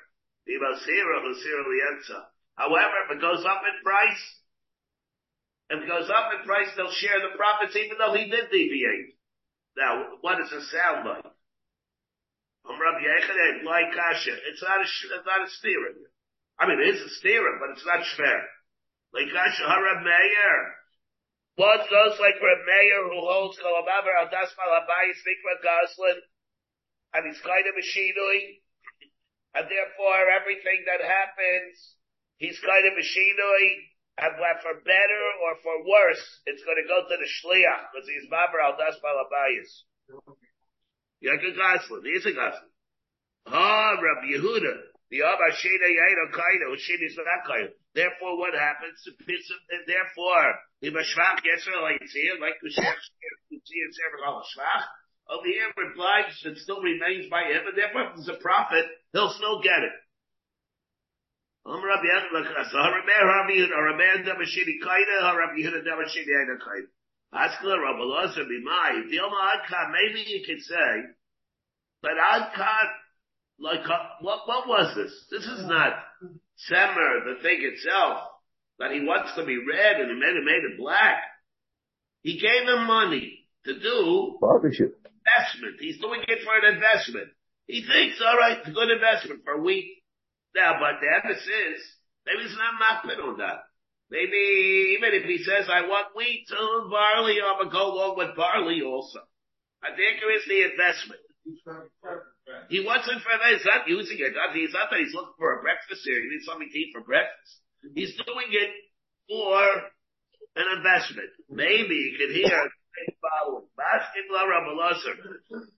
However, if it goes up in price, if it goes up in price, they'll share the profits even though he did deviate. Now, what does it sound like? It's not a, it's not a steering. I mean, it is a steering, but it's not fair. Like kasha harab meir. What goes like for a mayor who holds kolamaver al dasmal abayis mikra goslin, and he's kind of a and therefore everything that happens, he's kind of a shinoi, and for better or for worse, it's going to go to the shliach because he's maber al das balabayis. Yaka Goslin, he's a Goslin. Ah, Rabbi Yehuda, the Abba Sheda Yaina Kaida, Sheda is not Kaida. Therefore, what happens? Therefore, the Mashvach Yisraelites here, like see in Sefer Shvach, over here replies it still remains by him, and therefore, there's a prophet, he'll still get it. Maybe you could say, but Adkan, like, uh, what, what was this? This is not Semer, the thing itself, that he wants to be red and he made it, made it black. He gave him money to do Partnership. investment. He's doing it for an investment. He thinks, all right, it's a good investment for a week. Now, but the emphasis is, maybe it's not makpid on that. Maybe even if he says, I want wheat and barley, I'm going to go along with barley also. I think there is the investment. He wants it for that. He's not using it. He's not that he's looking for a breakfast here. He needs something to eat for breakfast. He's doing it for an investment. Maybe you could hear Baskin la Rabbalazar.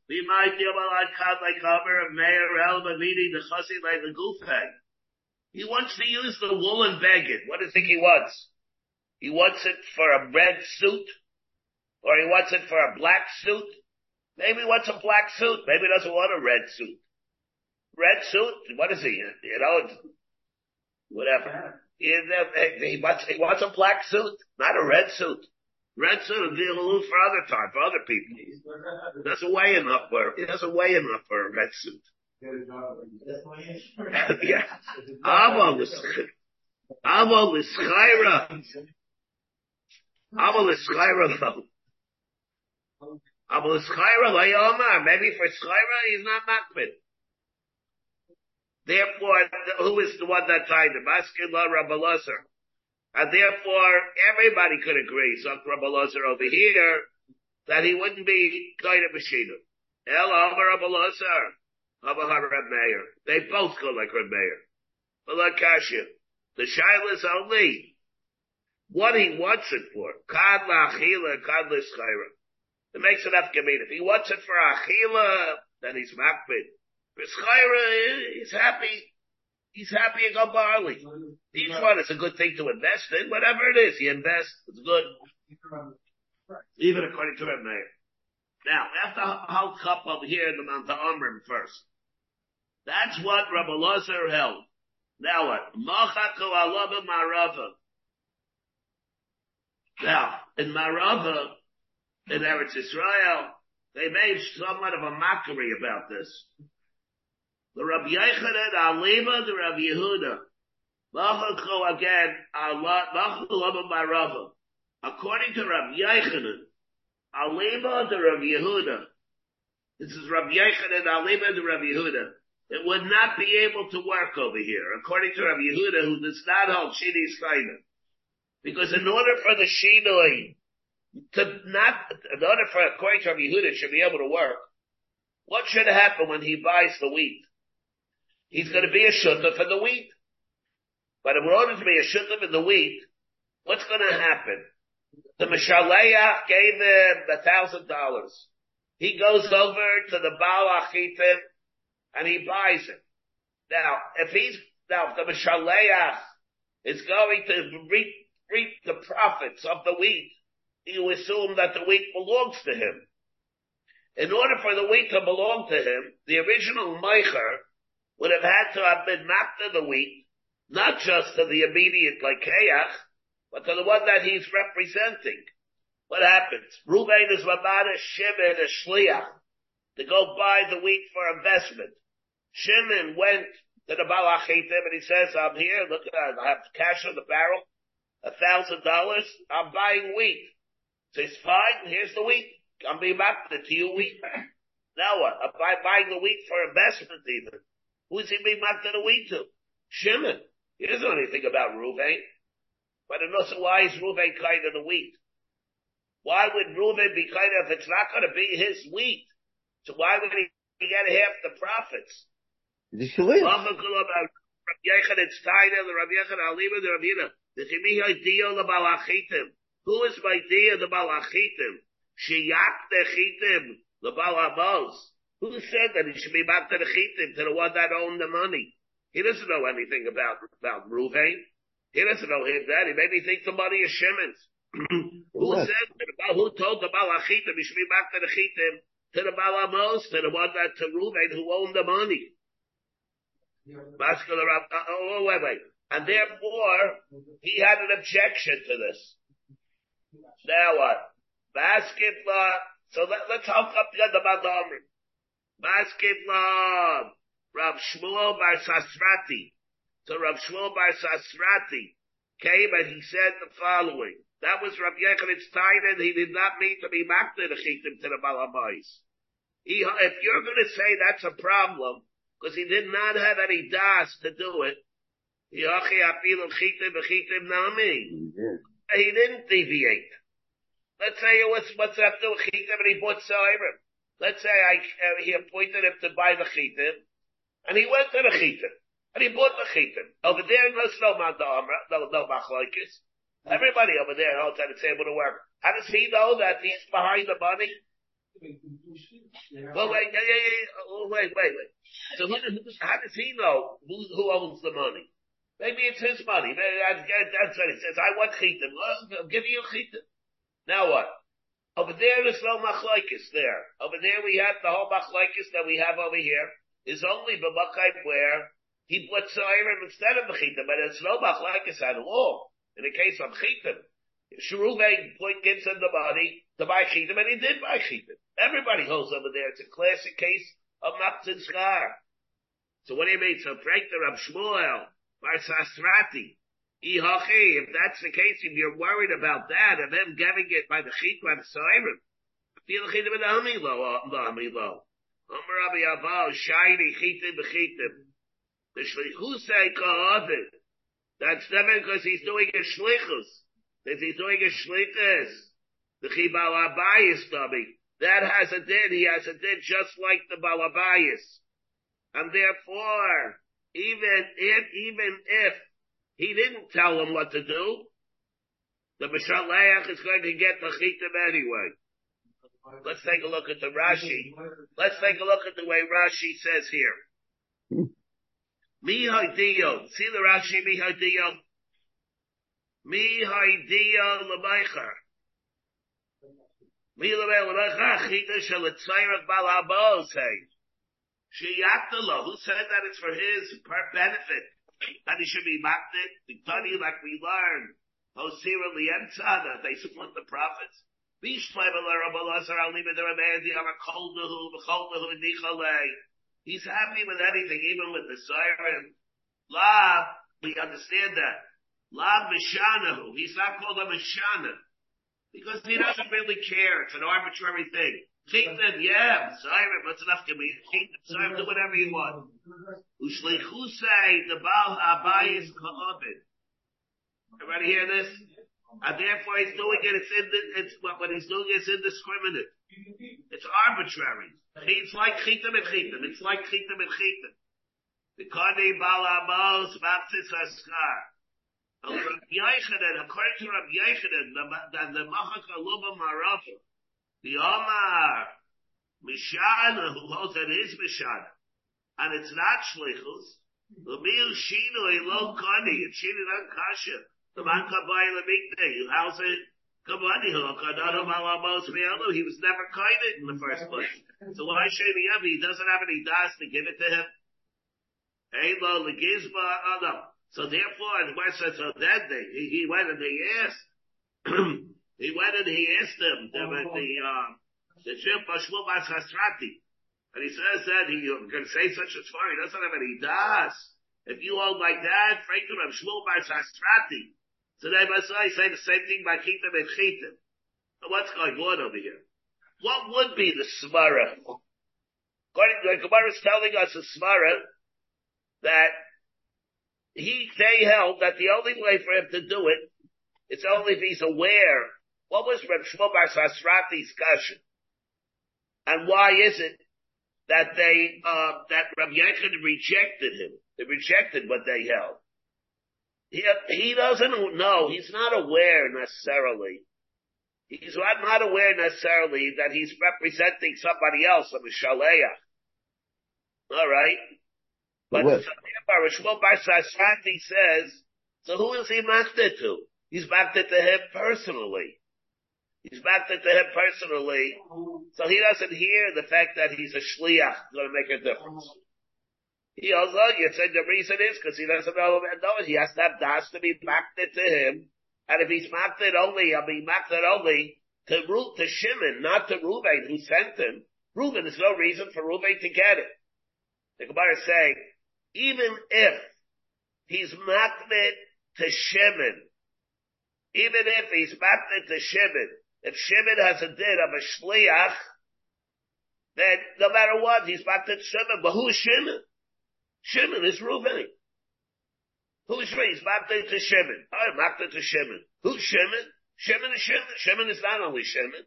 We might deal with like like cover of Mayor Elba the like the. He wants to use the woolen baggage. What do you think he wants? He wants it for a red suit? Or he wants it for a black suit? Maybe he wants a black suit. Maybe he doesn't want a red suit. Red suit? What is he? You know, whatever. He, wants, he wants a black suit, not a red suit. Red suit would be a little for other time, for other people. He doesn't weigh enough for, he doesn't weigh enough for a red suit. yeah. Ava l'schaira. Ava l'schaira though. Layomar. Maybe for schaira he's not makbid. Therefore, who is the one that tied him? Maskila Rabbalazar. And therefore, everybody could agree, so Rabbalazar over here, that he wouldn't be kind of Mashina. El Amar Rabbalazar. Amar Reb Meir. They both go like Reb Meir. But like Kasha, the Shaila is only what he wants it for. Kad la'achila, kad l'schaira. It makes it afkamid. If he wants it for achila, then he's makbid. For schaira, he's happy. He's happy go barley. Each one is a good thing to invest in. Whatever it is, he invests. It's good. Even according to Reb Meir. Now, after Hal Cup over here in the Mount of Amrim first. That's what Rabbi Lazar held. Now what? Machako alaba marava. Now, in Marava, in Eretz Israel, they made somewhat of a mockery about this. The Rabbi Yechanan Alima, the Rabbi Yehuda. Again, Machako alaba marava. According to Rabbi Yechanan, Alima, the Rabbi Yehuda. This is Rabbi Yechanan Alima, the Rabbi Yehuda it would not be able to work over here, according to Rabbi Yehuda, who does not hold Shini Chayna. Because in order for the Shinoi to not, in order for, according to Rabbi Yehuda, should be able to work, what should happen when he buys the wheat? He's going to be a shutta for the wheat. But in order to be a shutta for the wheat, what's going to happen? The Mishaleach gave him a thousand dollars. He goes over to the Baal Achitim and he buys it. Now, if he's, now, if the Mishaleach is going to reap, reap the profits of the wheat, you assume that the wheat belongs to him. In order for the wheat to belong to him, the original Meicher would have had to have been mapped to the wheat, not just to the immediate like Keach, but to the one that he's representing. What happens? Ruvain is Ramada, Shimon, a Shliach, to go buy the wheat for investment. Shimon went to the Balachitim and he says, I'm here, look, I have cash in the barrel, a thousand dollars, I'm buying wheat. So Says, fine, here's the wheat. I'm being back to you wheat. Now what? I'm buying the wheat for investment even. Who's he being to the wheat to? Shimon. He doesn't know anything about Ruvain. But knows why is Ruvain kind of the wheat? Why would Ruvain be kind of, if it's not going to be his wheat? So why would he get half the profits? The Shalim. The chimi idea the balachitim. Who is my idea the balachitim? Sheyak the chitim the balamos. Who said that he should be back to the chitim to the one that owned the money? He doesn't know anything about about Ruvain. He doesn't know his that. He made me think the money is Shimon's. who What? said about who told the balachitim he should be back to the chitim to the balamos to the one that to Ruvain who owned the money? Up. Uh, oh, oh, wait, wait. And therefore, he had an objection to this. Now what? Basketball. So let, let's hook up the other Madamrim. Basketball. Rav Shmuel Bar Sasrati. So Rav Shmuel Bar Sasrati came and he said the following. That was Rav Yechon's time and he did not mean to be makta the chitim to the Balamais. He, if you're going to say that's a problem, because he did not have any das to do it. He didn't deviate. Let's say it was what's up to chitim and he bought Siren. Let's say I uh, he appointed him to buy the chitim, and he went to the chitim and he bought the chitim. Over there, no no no no machlokes. Everybody over there holds that it's able to work. How does he know that he's behind the money? Well, wait, yeah, yeah, yeah. Oh, wait, wait, wait. So who, how does he know who, who owns the money? Maybe it's his money. Maybe that's, that's what he says. I want chitim. Well, I'm giving you chitim. Now what? Over there, there's no machlokes there. Over there, we have the whole machlokes that we have over here is only b'makayim where he put siren instead of the chitim, but it's no machlokes at all. In the case of chitim, Shruve point gives him the money to buy chitim, and he did buy chitim. Everybody holds over there. It's a classic case of Machzin. So what do you mean? So Frank the Rab Shmuel, Bar Sasrati, if that's the case, if you're worried about that, of them giving it by the by the siren, feel chitim and hamilo, hamilo. Uh, Omer Rabbi Abba, shiny chitim b'chitim. The shlichusei eh, ka'avid. That's different because he's doing a shlichus. If he's doing a shlichus, the chibal abayis dummy, that has a din, he has a din just like the balabayis. And therefore, even if, even if he didn't tell him what to do, the Mishaleach is going to get the chitim anyway. Let's take a look at the Rashi. Let's take a look at the way Rashi says here. Mi haidiyo. See the Rashi, mi haidiyo? Mi haidiyo l'meicher. Mi l'meicher, chita shel etzayrak bal habo, say. Sheyatalo, who said that it's for his benefit? That he should be makted? Victani, like we learned. Hosira lienza, that they support the prophets. He's happy with anything, even with the siren. Lav, we understand that. Lav Mishanahu, he's not called a Mishana. Because he doesn't really care. It's an arbitrary thing. Kingdom, yeah, siren, what's enough to me? Kingdom, siren, do whatever you want. Ushlichusei, the Baal Abayis Ka'abid. Everybody hear this? And therefore he's doing it, it's in it's, what, what he's doing is indiscriminate. It's arbitrary. It's like chitim and chitim. It's like chitim and chitim. The kani balamos baptis askar. Rabbi according to Rabbi Yochanan, the, machak aluba marafa, the Omar, Mishana, who holds that is Mishana, and it's not shlichus, the mil shino elo kani, it's shino not kasha, the man kabai lemikne, how's it? Kabani Kadano Malamos Mielo, he was never kited in the first place. So why should he have? He doesn't have any das to give it to him. Elo Legizba, oh no. So therefore, the West said, so that day, he, he went and he asked, he went and he asked him, the, the, uh, the Bar Sasrati. And he says that he can say such a story, he doesn't have any das. If you hold like that, frankly, Rav Shmuel Bar Sasrati. So they must say the same thing by Chitim and Chitim. So what's going on over here? What would be the Smara? According to the Gemara is telling us a Smara that he, they held that the only way for him to do it, it's only if he's aware. What was Reb Shmuel Bar Sasrati's question? And why is it that they, uh, that Reb Yechon rejected him? They rejected what they held. He, he doesn't know, he's not aware necessarily. He's not aware necessarily that he's representing somebody else, a Mishaleach. Alright? But Shmuel Bar Sasrati says, so who is he it to? He's it to him personally. He's backed it to him personally. So he doesn't hear the fact that he's a shliach going to make a difference. He also, you said the reason is because he doesn't know, know it. He has to have das to be backed it to him. And if he's it only, I mean it only to root to Shimon, not to Reuben who sent him. Reuben, there's no reason for Reuben to get it. The Gemara is saying, even if he's maknet to Shimon, even if he's maknet to Shimon, if Shimon has a din of a shliach, then no matter what, he's back to Shimon. But who is Shimon? Shimon is Reuven. Who's He's back to Shimon. I'm back to Shimon. Who's Shimon? Shimon is Shimon. Shimon is not only Shimon.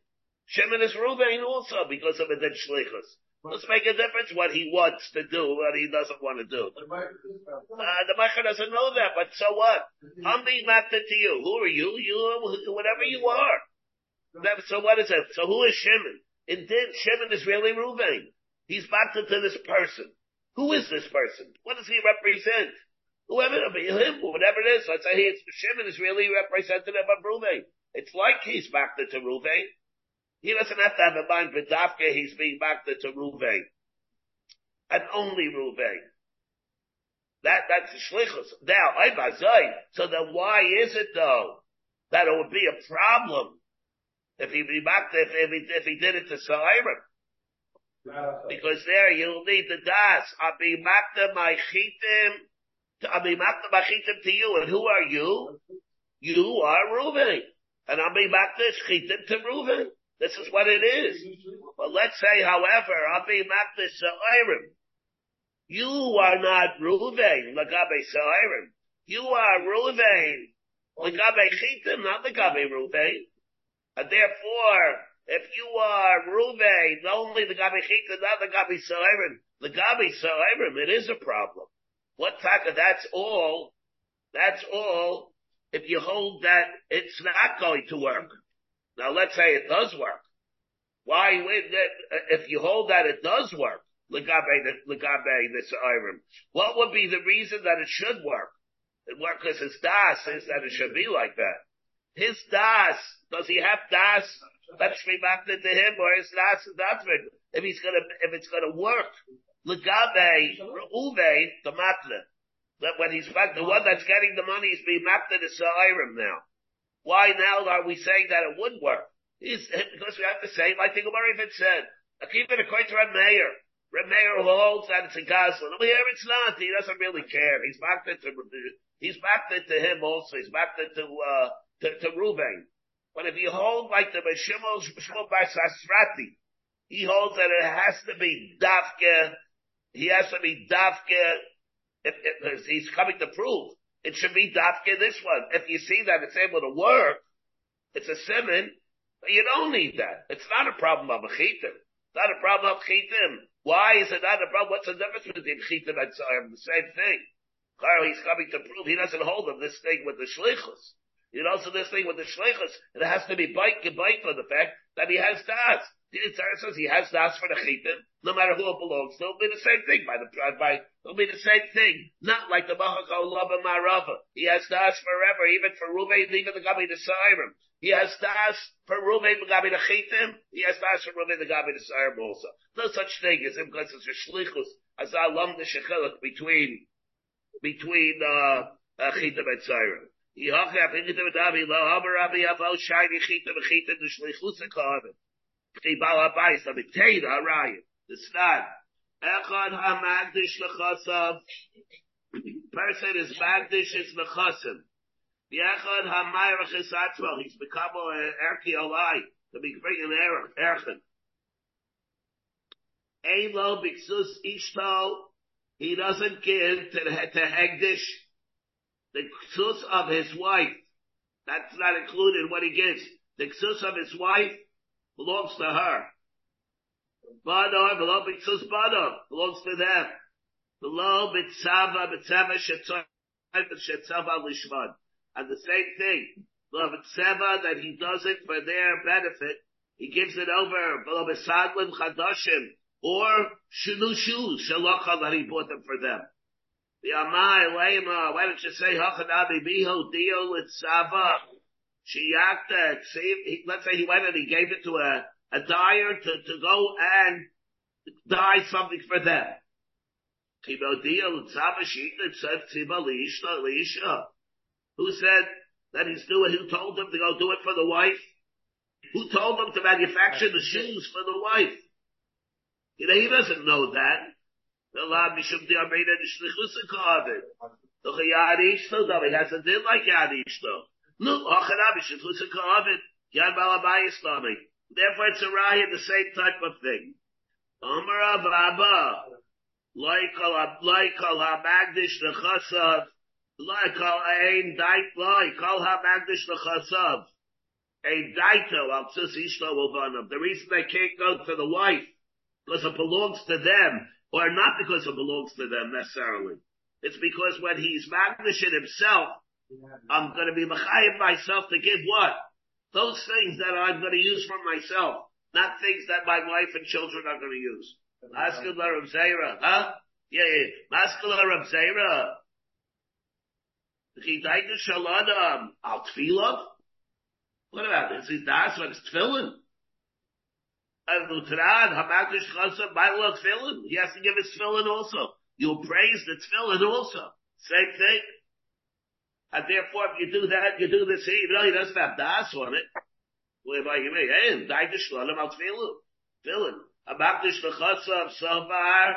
Shimon is Reuven also because of a dead shlichus. Let's make a difference what he wants to do, what he doesn't want to do. Uh, the Mecca doesn't know that, but so what? I'm being mapped to you. Who are you? You, are whatever you are. So what is it? So who is Shimon? Indeed, Shimon is really Reuven. He's mapped to this person. Who is this person? What does he represent? Whoever him, whatever it is. Let's say he, Shimon is really representative of Reuven. It's like he's mapped to Reuven. He doesn't have to have a mind for Dafka, he's being back to Ruvain. And only Ruvain. That, that's the shlichus. Now, Ibazai, so then why is it though that it would be a problem if he be back if, if he, if he did it to Sa'irim? Because there you'll need the das. I'll be makta my chitim, I'll be makta my chitim to you. And who are you? You are Reuven. And I'll be makta chitim to Reuven. This is what it is. But let's say, however, Abi Makdis Sa'irim. You are not Ruvain, Lagabe Sa'irim. You are Ruvain, Lagabe Chitim, not Lagabe Ruvain. And therefore, if you are Ruvain, only Lagabe Chitim, not Lagabe Sa'irim, Lagabe Sa'irim, it is a problem. What of, that's all, that's all, if you hold that it's not going to work. Now let's say it does work. Why, if you hold that it does work, legabe this iron, what would be the reason that it should work? It work because his das says that it should be like that. His das, does he have das? Let's to him, or his das is das if he's gonna, if it's gonna work. Legabe, uve, the matna. That when he's back, the one that's getting the money is being mapped to the Sa'irim now. Why now are we saying that it would work? It's, because we have to say, like the Gemara even said, even according to Reb Meir, Reb Meir holds that it's a gospel. Over here it's not. He doesn't really care. He's backed to, he's into him also. He's backed to, uh, to, to. But if you hold like the Shmuel, Shmuel Bar Sasrati, he holds that it has to be dafke, he has to be dafke, if, if, he's coming to prove it should be dafke this one. If you see that it's able to work, it's a simon, you don't need that. It's not a problem of a chitim. It's not a problem of chitim. Why is it not a problem? What's the difference between chitim and tzayim? The same thing. Carl, he's coming to prove he doesn't hold of this thing with the shlichus. You know, so this thing with the shlichus, it has to be bite, bite for the fact that he has das. The says he has das for the chitim, no matter who it belongs to. It'll be the same thing by the, by, it'll be the same thing. Not like the Mahakal Lava Marava. He has das forever, even for Ruvain, even the Gabi the Sairim. He has das for Ruvain the Gabi the chitim. He has das for Ruvain the Gabi the Sairim also. No such thing as him because it's a shlichus, as I love the shechiluk between, between, uh, uh, chitim and Sairim. A Davi, lo, Haber Rabbi Yavo, Shiny chitim, chitim, the shlichus, a the snad. Echad ha-magdish. Person is magdish is lechasim. The echad ha-mayrach is atzma. He's become an erki alai. To be bringing erchen. Elo biksus ishto. He doesn't give to, to Hegdish the ksus of his wife. That's not included in what he gives. The ksus of his wife belongs to her. Bada, below Bitzus Bada, belongs to them. Below Bitzava, Bitzava Shetzoy And the same thing, Seva that he does it for their benefit, he gives it over, or Shinu Shoes, Shalacha that he bought them for them. Lema, why don't you say Hachanabi Biho Dio Litzava? Shiyakta, let's say he went and he gave it to a, a dyer to, to go and dye something for them. Who said that he's doing, who told him to go do it for the wife? Who told him to manufacture the shoes for the wife? You know, he doesn't know that. The lad mishum di amrina nishlichus kaavit. The yad ishto, though, he has a din like yad ishto. No, achara mishlichus kaavit. Yad balabayis nami. Therefore it's a raya, the same type of thing. Omer av Abba, like al ha-magdish nechasav, like al ein dait, like al ha-magdish nechasav. A daito, al tzis ishto will The reason they can't go to the wife, because it belongs to them, or not because it belongs to them necessarily. It's because when he's magnishing himself, I'm going to be machayim myself to give what? Those things that I'm going to use for myself, not things that my wife and children are going to use. Maskula Rav Zera, huh? Yeah, yeah. Maskula Rav Zera. Chidayta Shaladam. Al? What about this? Is das when it's tefillin? He has to give his tefillin also. You'll praise the tefillin also. Same thing. And therefore, if you do that, you do this, even though he doesn't have das on it. Whereby you may, hey, Daita Shlonim al Tefillin. Tefillin. Hamakish Chasa of Savar.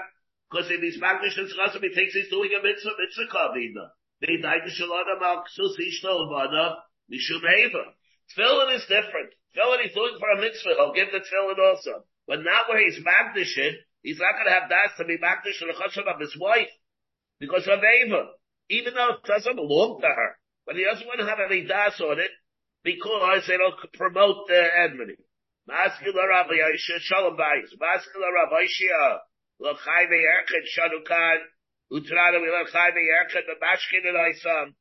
Because if he's Magdish and Chasa, he thinks he's doing a mitzvah, mitzvah kavina. They Daita Shlonim al Ksus Ishto Vada, Mishum Eva. Tefillin is different. Tefillin he's doing for a mitzvah, he'll give the tefillin also. But not where he's magdish he's not gonna have that to be magdish the chashav of his wife. Because of Ava. Even though it doesn't belong to her. But he doesn't want to have any das on it, because it'll promote the enmity. Maskula Rabbi Yisha Shalom Bayis. Maskula Rabbi Yisha. L'chai ve'erchet shadukan. Utrada we l'chai ve'erchet b'mashkin and Isam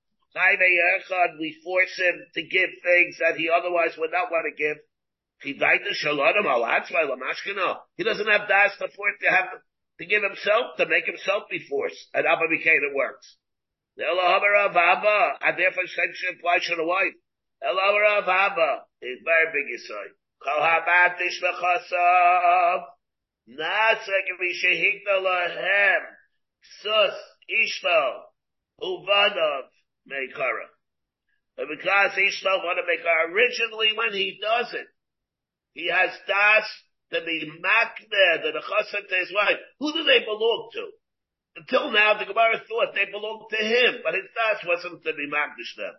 we force him to give things that he otherwise would not want to give. Oh, Lamashkino. He doesn't have das to force to have to give himself, to make himself be forced. And Abba became it works. Elohim Abba, and therefore Shem should apply to the wife. Elohim Abba is very big Yisrael. Kol ha-magdish l'chasav. Natzek v'shehikna lahem. Sus ishto. Uvanav. Meikara. But because he's not want to make her originally when he does it, he has das to be makne, the chassan to his wife. Who do they belong to? Until now, the Gemara thought they belonged to him, but his das wasn't to be makdish them.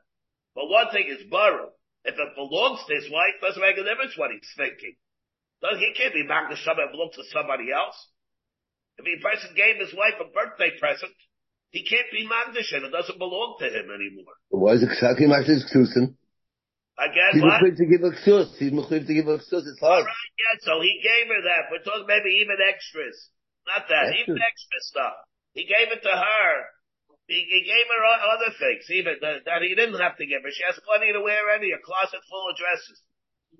But one thing is borrowed. If it belongs to his wife, doesn't make a difference what he's thinking. He can't be makdish something that belongs to somebody else. If a person gave his wife a birthday present, he can't be Magdish and it doesn't belong to him anymore. Why is it exactly Magdish Ksusin? Again, He's what? to give a ksus. He's mechuyev to give a ksus. It's hard. Alright, yeah, so he gave her that. We're talking maybe even extras. Not that, Extras. even extra stuff. He gave it to her. He, he gave her other things, even that, that he didn't have to give her. She has plenty to wear any, a closet full of dresses.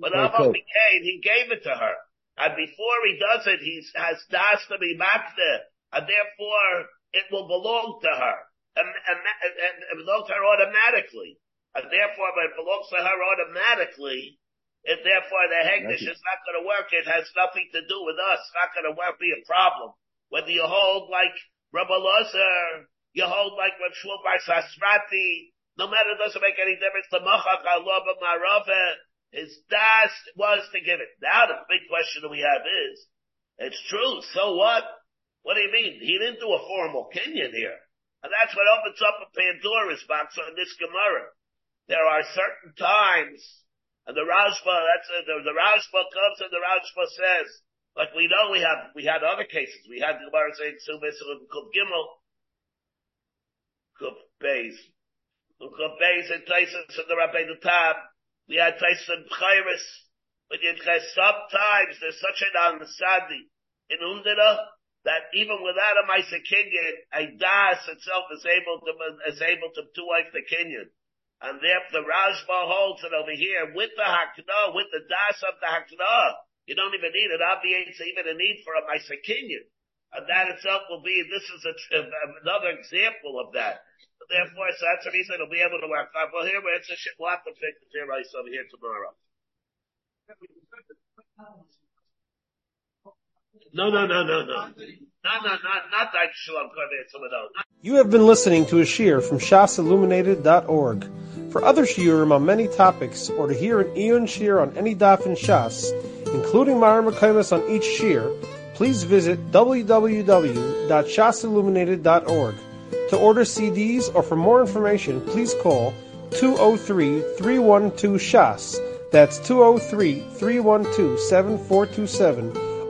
But Oh, cool. became, he gave it to her. And before he does it, he has das to be makda. And therefore, it will belong to her. And, and, and, and it belongs to her automatically. And therefore, when it belongs to her automatically, and therefore the Hegdish is not going to work. It has nothing to do with us. It's not going to work, be a problem. Whether you hold like Rabbi Lazar, you hold like Rav Shmuel Bar Sasrati, no matter, it doesn't make any difference. The Machak Allah Marava, his das was to give it. Now the big question that we have is, it's true, so what? What do you mean? He didn't do a formal Kenyan here. And that's what opens up a Pandora's box on this Gemara. There are certain times, and the Rashba, that's uh, the, the comes and the Rashba says, like we know we have, we had other cases. We had the Gemara saying Subis and Kuf Gimel, Kuf Beis, Kuf Beis and Taisus and the Rabbi Tab. We had Taisus and Chayris. But yet sometimes there's such an ansadi in Undina that even without a Maisa Kinyan, a Das itself is able to, is able to, to wipe the Kinyan. And therefore the Rashba holds it over here with the Hakna, with the Das of the Hakna. You don't even need it. Obviates even a need for a Maisa. And that itself will be, this is a, another example of that. Therefore, so that's the reason it'll be able to work. Well, here, we'll have to fix the here over here tomorrow. No, no, no, no, no. No, no, not, not that Shalom You have been listening to a shiur from shasilluminated.org. For other shiurim on many topics, or to hear an Eon shiur on any daf in Shas, including Mareh Mekomos on each shiur, please visit www.shasilluminated.org. To order CDs or for more information, please call 203-312-SHAS. That's 203-312-7427